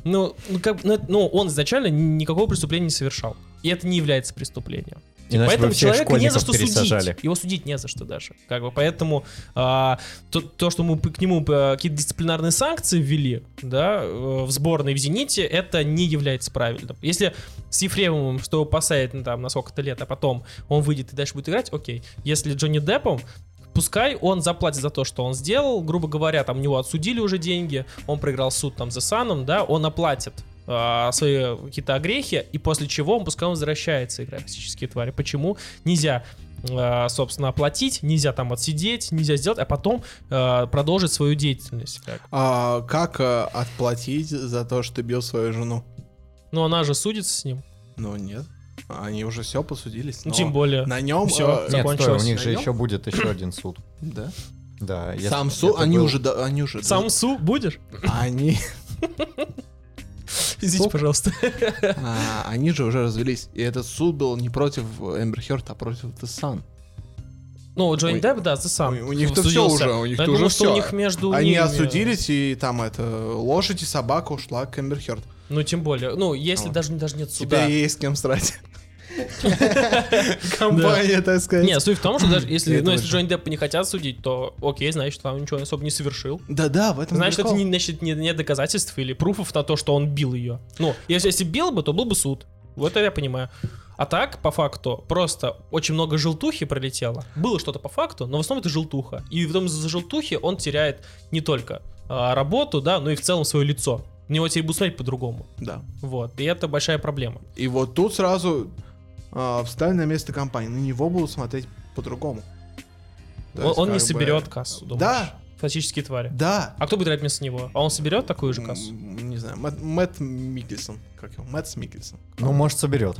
Speaker 1: Ну, ну, как, ну, это- ну, он изначально никакого преступления не совершал. И это не является преступлением.
Speaker 3: Иначе
Speaker 1: Поэтому человека не за что
Speaker 3: пересажали.
Speaker 1: судить. Его судить не за что даже. Как бы, поэтому а, то, то, что мы к нему какие-то дисциплинарные санкции ввели, да, э, в сборной в Зените, это не является правильным. Если с Ефремовым, что посадят ну, там, на сколько-то лет, а потом он выйдет и дальше будет играть, окей. Если Джонни Деппом, пускай он заплатит за то, что он сделал, грубо говоря, там у него отсудили уже деньги, он проиграл суд там за Саном, да, он оплатит а, свои какие-то огрехи, и после чего он пускай он возвращается играть в физические твари. Почему нельзя, а, собственно, оплатить, нельзя там отсидеть, нельзя сделать, а потом а, продолжить свою деятельность? Как?
Speaker 2: А как э, отплатить за то, что ты бил свою жену?
Speaker 1: Ну, она же судится с ним.
Speaker 2: Ну нет. Они уже все посудились.
Speaker 1: Ну,
Speaker 2: но
Speaker 1: тем более.
Speaker 2: На нем...
Speaker 1: Всё.
Speaker 2: э,
Speaker 3: Нет, стой, у
Speaker 1: закончилось.
Speaker 3: них же
Speaker 2: Наём?
Speaker 3: еще будет еще один суд.
Speaker 2: Да.
Speaker 3: Да. если
Speaker 2: Сам суд,
Speaker 3: это
Speaker 2: они
Speaker 3: был-
Speaker 2: уже, да, они уже...
Speaker 1: Сам Су будешь?
Speaker 2: Они,
Speaker 1: Извините,
Speaker 3: Сук.
Speaker 1: пожалуйста.
Speaker 2: а, они же уже развелись. И этот суд был не против Эмбер Хёрд, а против The Sun.
Speaker 1: Ну, Джонни. Депп, да, ты сам.
Speaker 2: У- у них-то
Speaker 1: судился.
Speaker 2: уже, у них-то уже
Speaker 1: думаю,
Speaker 2: всё.
Speaker 1: у них между
Speaker 2: Они
Speaker 1: ними-
Speaker 2: осудились, и там это лошадь и собака ушла к Эмбер Хёрд.
Speaker 1: Ну, тем более. Ну, если
Speaker 2: Вот.
Speaker 1: даже, даже нет суда.
Speaker 2: Теперь есть с кем срать. Компания, так сказать.
Speaker 1: Не, суть в том, что даже если, ну, если. Джонни Деппа не хотят судить, то окей, значит, он ничего особо не совершил.
Speaker 2: Да-да, в этом
Speaker 1: Значит, это не, значит, не, не доказательств или пруфов на то, что он бил ее. Ну, если, если бил бы, то был бы суд. Вот это я понимаю. А так, по факту, просто очень много желтухи пролетело. Было что-то по факту, но в основном это желтуха. И в том из-за желтухи он теряет не только а, работу, да, но и в целом свое лицо. На него теперь будут смотреть по-другому.
Speaker 2: Да.
Speaker 1: Вот. И это большая проблема.
Speaker 2: И вот тут сразу а, встали на место компании. На него будут смотреть по-другому.
Speaker 1: Он,
Speaker 2: есть
Speaker 1: он не
Speaker 2: как бы-
Speaker 1: соберет кассу, думаешь?
Speaker 2: Да,
Speaker 1: Фантастические твари.
Speaker 2: да.
Speaker 1: А кто будет играть вместо него? А он соберет такую же кассу?
Speaker 2: Не знаю, Мэтт, Мэтт Микельсон. Как его? Мэтт Микельсон.
Speaker 3: Ну, может, соберет.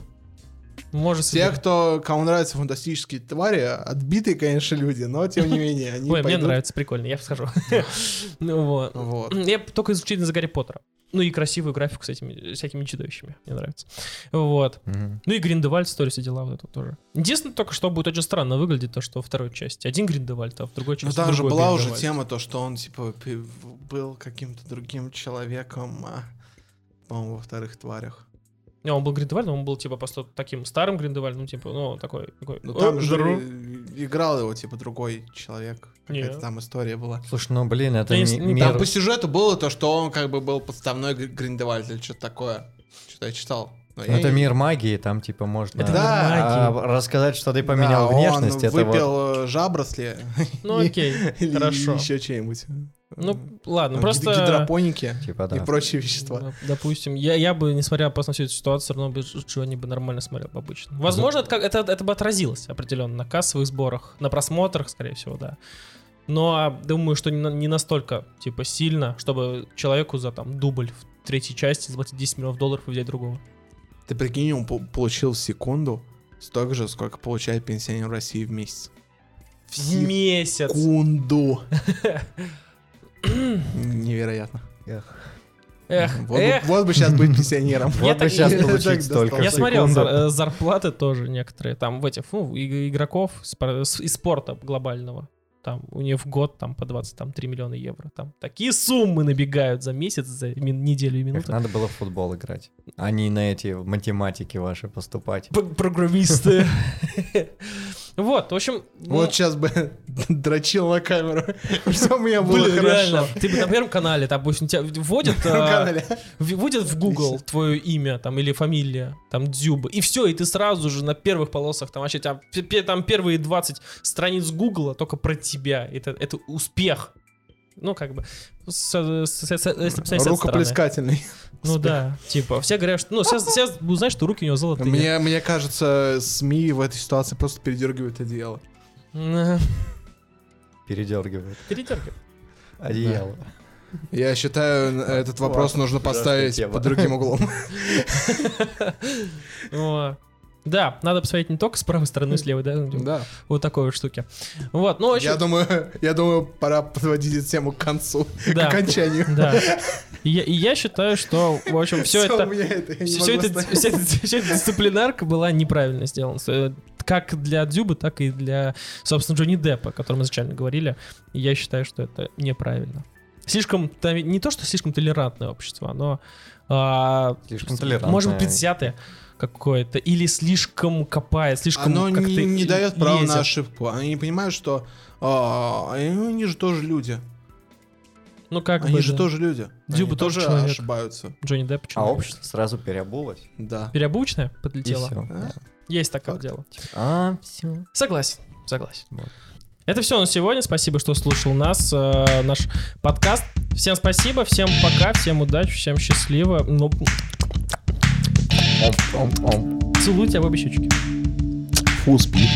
Speaker 1: Может,
Speaker 2: Те,
Speaker 1: соберет.
Speaker 2: кто, кому нравятся фантастические твари, отбитые, конечно, люди, но тем не менее, они
Speaker 1: Ой, мне
Speaker 2: пойдут.
Speaker 1: нравится, прикольно, я схожу. Ну вот.
Speaker 2: Вот.
Speaker 1: Я только исключительно за Гарри Поттера. Ну и красивую графику с этими всякими чудовищами. Мне нравится. Вот.
Speaker 3: Мгм.
Speaker 1: Ну и Гриндевальд, история все дела вот это тоже. Единственное только, что будет очень странно выглядеть, то, что во второй части один Гриндевальд, а в другой
Speaker 2: Ну
Speaker 1: части
Speaker 2: там же была уже
Speaker 1: Гриндевальд.
Speaker 2: тема, то, что он, типа, был каким-то другим человеком, а, по-моему, во вторых тварях.
Speaker 1: Не, он был Гриндевальдом, он был типа просто таким старым Гриндевальдом, ну типа, ну такой, такой.
Speaker 2: Ну
Speaker 1: «О,
Speaker 2: там же
Speaker 1: здорово».
Speaker 2: играл его, типа, другой человек. Какая-то
Speaker 1: Не.
Speaker 2: там история была.
Speaker 3: Слушай, ну, блин, это
Speaker 1: Ну, не
Speaker 3: мир...
Speaker 2: Там по сюжету было то, что он как бы был подставной Гр- Гриндевальд или что-то такое. Что-то я читал. Но
Speaker 3: Ну,
Speaker 2: я
Speaker 3: это
Speaker 2: не-
Speaker 3: мир магии, там, типа, можно...
Speaker 1: Это
Speaker 2: Да.
Speaker 3: а, рассказать, что ты
Speaker 2: Да,
Speaker 3: поменял внешность,
Speaker 2: он
Speaker 3: это вот...
Speaker 2: выпил э, жабросли.
Speaker 1: Ну окей,
Speaker 2: Или
Speaker 1: хорошо.
Speaker 2: еще что-нибудь.
Speaker 1: Ну ладно,
Speaker 2: Гид-
Speaker 1: просто...
Speaker 2: Гидропоники
Speaker 3: Типа,
Speaker 2: и
Speaker 3: да.
Speaker 2: прочие вещества.
Speaker 1: Доп- Допустим, я, я бы, несмотря на всю эту ситуацию, все равно бы Джонни бы нормально смотрел бы обычно. Возможно, это, как, это, это бы отразилось определенно на кассовых сборах, на просмотрах, скорее всего, да. Но а, думаю, что не, на- не настолько, типа, сильно, чтобы человеку за там дубль в третьей части заплатить 10 миллионов долларов и взять другого.
Speaker 2: Ты прикинь, он по- получил в секунду столько же, сколько получает пенсионер в России в месяц.
Speaker 1: В месяц.
Speaker 2: Секунду. Невероятно.
Speaker 1: Эх,
Speaker 2: Вот, бы-
Speaker 1: эх.
Speaker 2: вот бы сейчас быть пенсионером.
Speaker 1: Я
Speaker 3: Вот бы сейчас
Speaker 2: я так
Speaker 3: получить столько.
Speaker 1: Я смотрел э, зарплаты тоже некоторые, там, в этих, ну, игроков из спорта глобального. Там, у них в год там по 23 миллиона евро. Там такие суммы набегают за месяц, за мин- неделю и
Speaker 3: Как
Speaker 1: минуту.
Speaker 3: надо было в футбол играть, а не на эти математики ваши поступать.
Speaker 1: Программисты. Вот, в общем, ну,
Speaker 2: Вот сейчас бы дрочил на камеру, что у меня было
Speaker 1: блин,
Speaker 2: хорошо.
Speaker 1: реально, ты бы на первом канале, допустим, тебя вводят, а, вводят в Google твое имя там или фамилия, там Дзюба, и все, и ты сразу же на первых полосах, там вообще там, там первые 20 страниц Гугла только про тебя, это, это успех. Ну, как бы, с- с- с- с- если стороны.
Speaker 2: Рукоплескательный.
Speaker 1: Ну да, типа, все говорят, что, ну, сейчас, сейчас будут знать, что руки у него золотые.
Speaker 2: Мне, мне кажется, СМИ в этой ситуации просто передергивают одеяло.
Speaker 1: М,
Speaker 3: Передергивает
Speaker 1: Передергивай.
Speaker 3: одеяло.
Speaker 2: Я считаю, этот вопрос
Speaker 3: Ладно,
Speaker 2: нужно поставить под другим углом.
Speaker 1: Да, надо посмотреть не только с правой стороны, с левой, да?
Speaker 2: Да.
Speaker 1: Вот такой вот штуки. Вот, ну, очень...
Speaker 2: Я думаю, я думаю, пора подводить эту тему к концу,
Speaker 1: Да.
Speaker 2: к окончанию.
Speaker 1: Да. И я, и я считаю, что, в общем, все
Speaker 2: Всё,
Speaker 1: это... Все это,
Speaker 2: остановить.
Speaker 1: вся, эта, вся эта дисциплинарка была неправильно сделана. Э, Как для Дзюбы, так и для, собственно, Джонни Деппа, о котором мы изначально говорили. И я считаю, что это неправильно. Слишком, не то, что слишком толерантное общество, но... а,
Speaker 3: Слишком толерантное.
Speaker 1: Может быть, предвзятое какое-то. Или слишком копает, слишком
Speaker 2: Оно
Speaker 1: как-то
Speaker 2: не, не дает права на ошибку. Они не понимают, что а, они же тоже люди.
Speaker 1: Ну, как
Speaker 2: Они
Speaker 1: бы,
Speaker 2: же
Speaker 1: да.
Speaker 2: тоже люди.
Speaker 1: Дюба
Speaker 2: Они
Speaker 1: тоже
Speaker 2: тоже
Speaker 1: человек.
Speaker 2: ошибаются.
Speaker 1: Джонни Депп
Speaker 3: А
Speaker 1: человек.
Speaker 3: общество сразу переобулось.
Speaker 2: Да.
Speaker 1: Переобученное
Speaker 3: И
Speaker 1: подлетело.
Speaker 3: все.
Speaker 2: А?
Speaker 1: Есть такое
Speaker 2: Факт.
Speaker 1: дело.
Speaker 3: А, все.
Speaker 1: Согласен, согласен.
Speaker 3: Вот.
Speaker 1: Это все на сегодня. Спасибо, что слушал нас, э, наш подкаст. Всем спасибо, всем пока, всем удачи, всем счастливо. Ну, целую тебя в обе щечки.
Speaker 2: Фу, спит.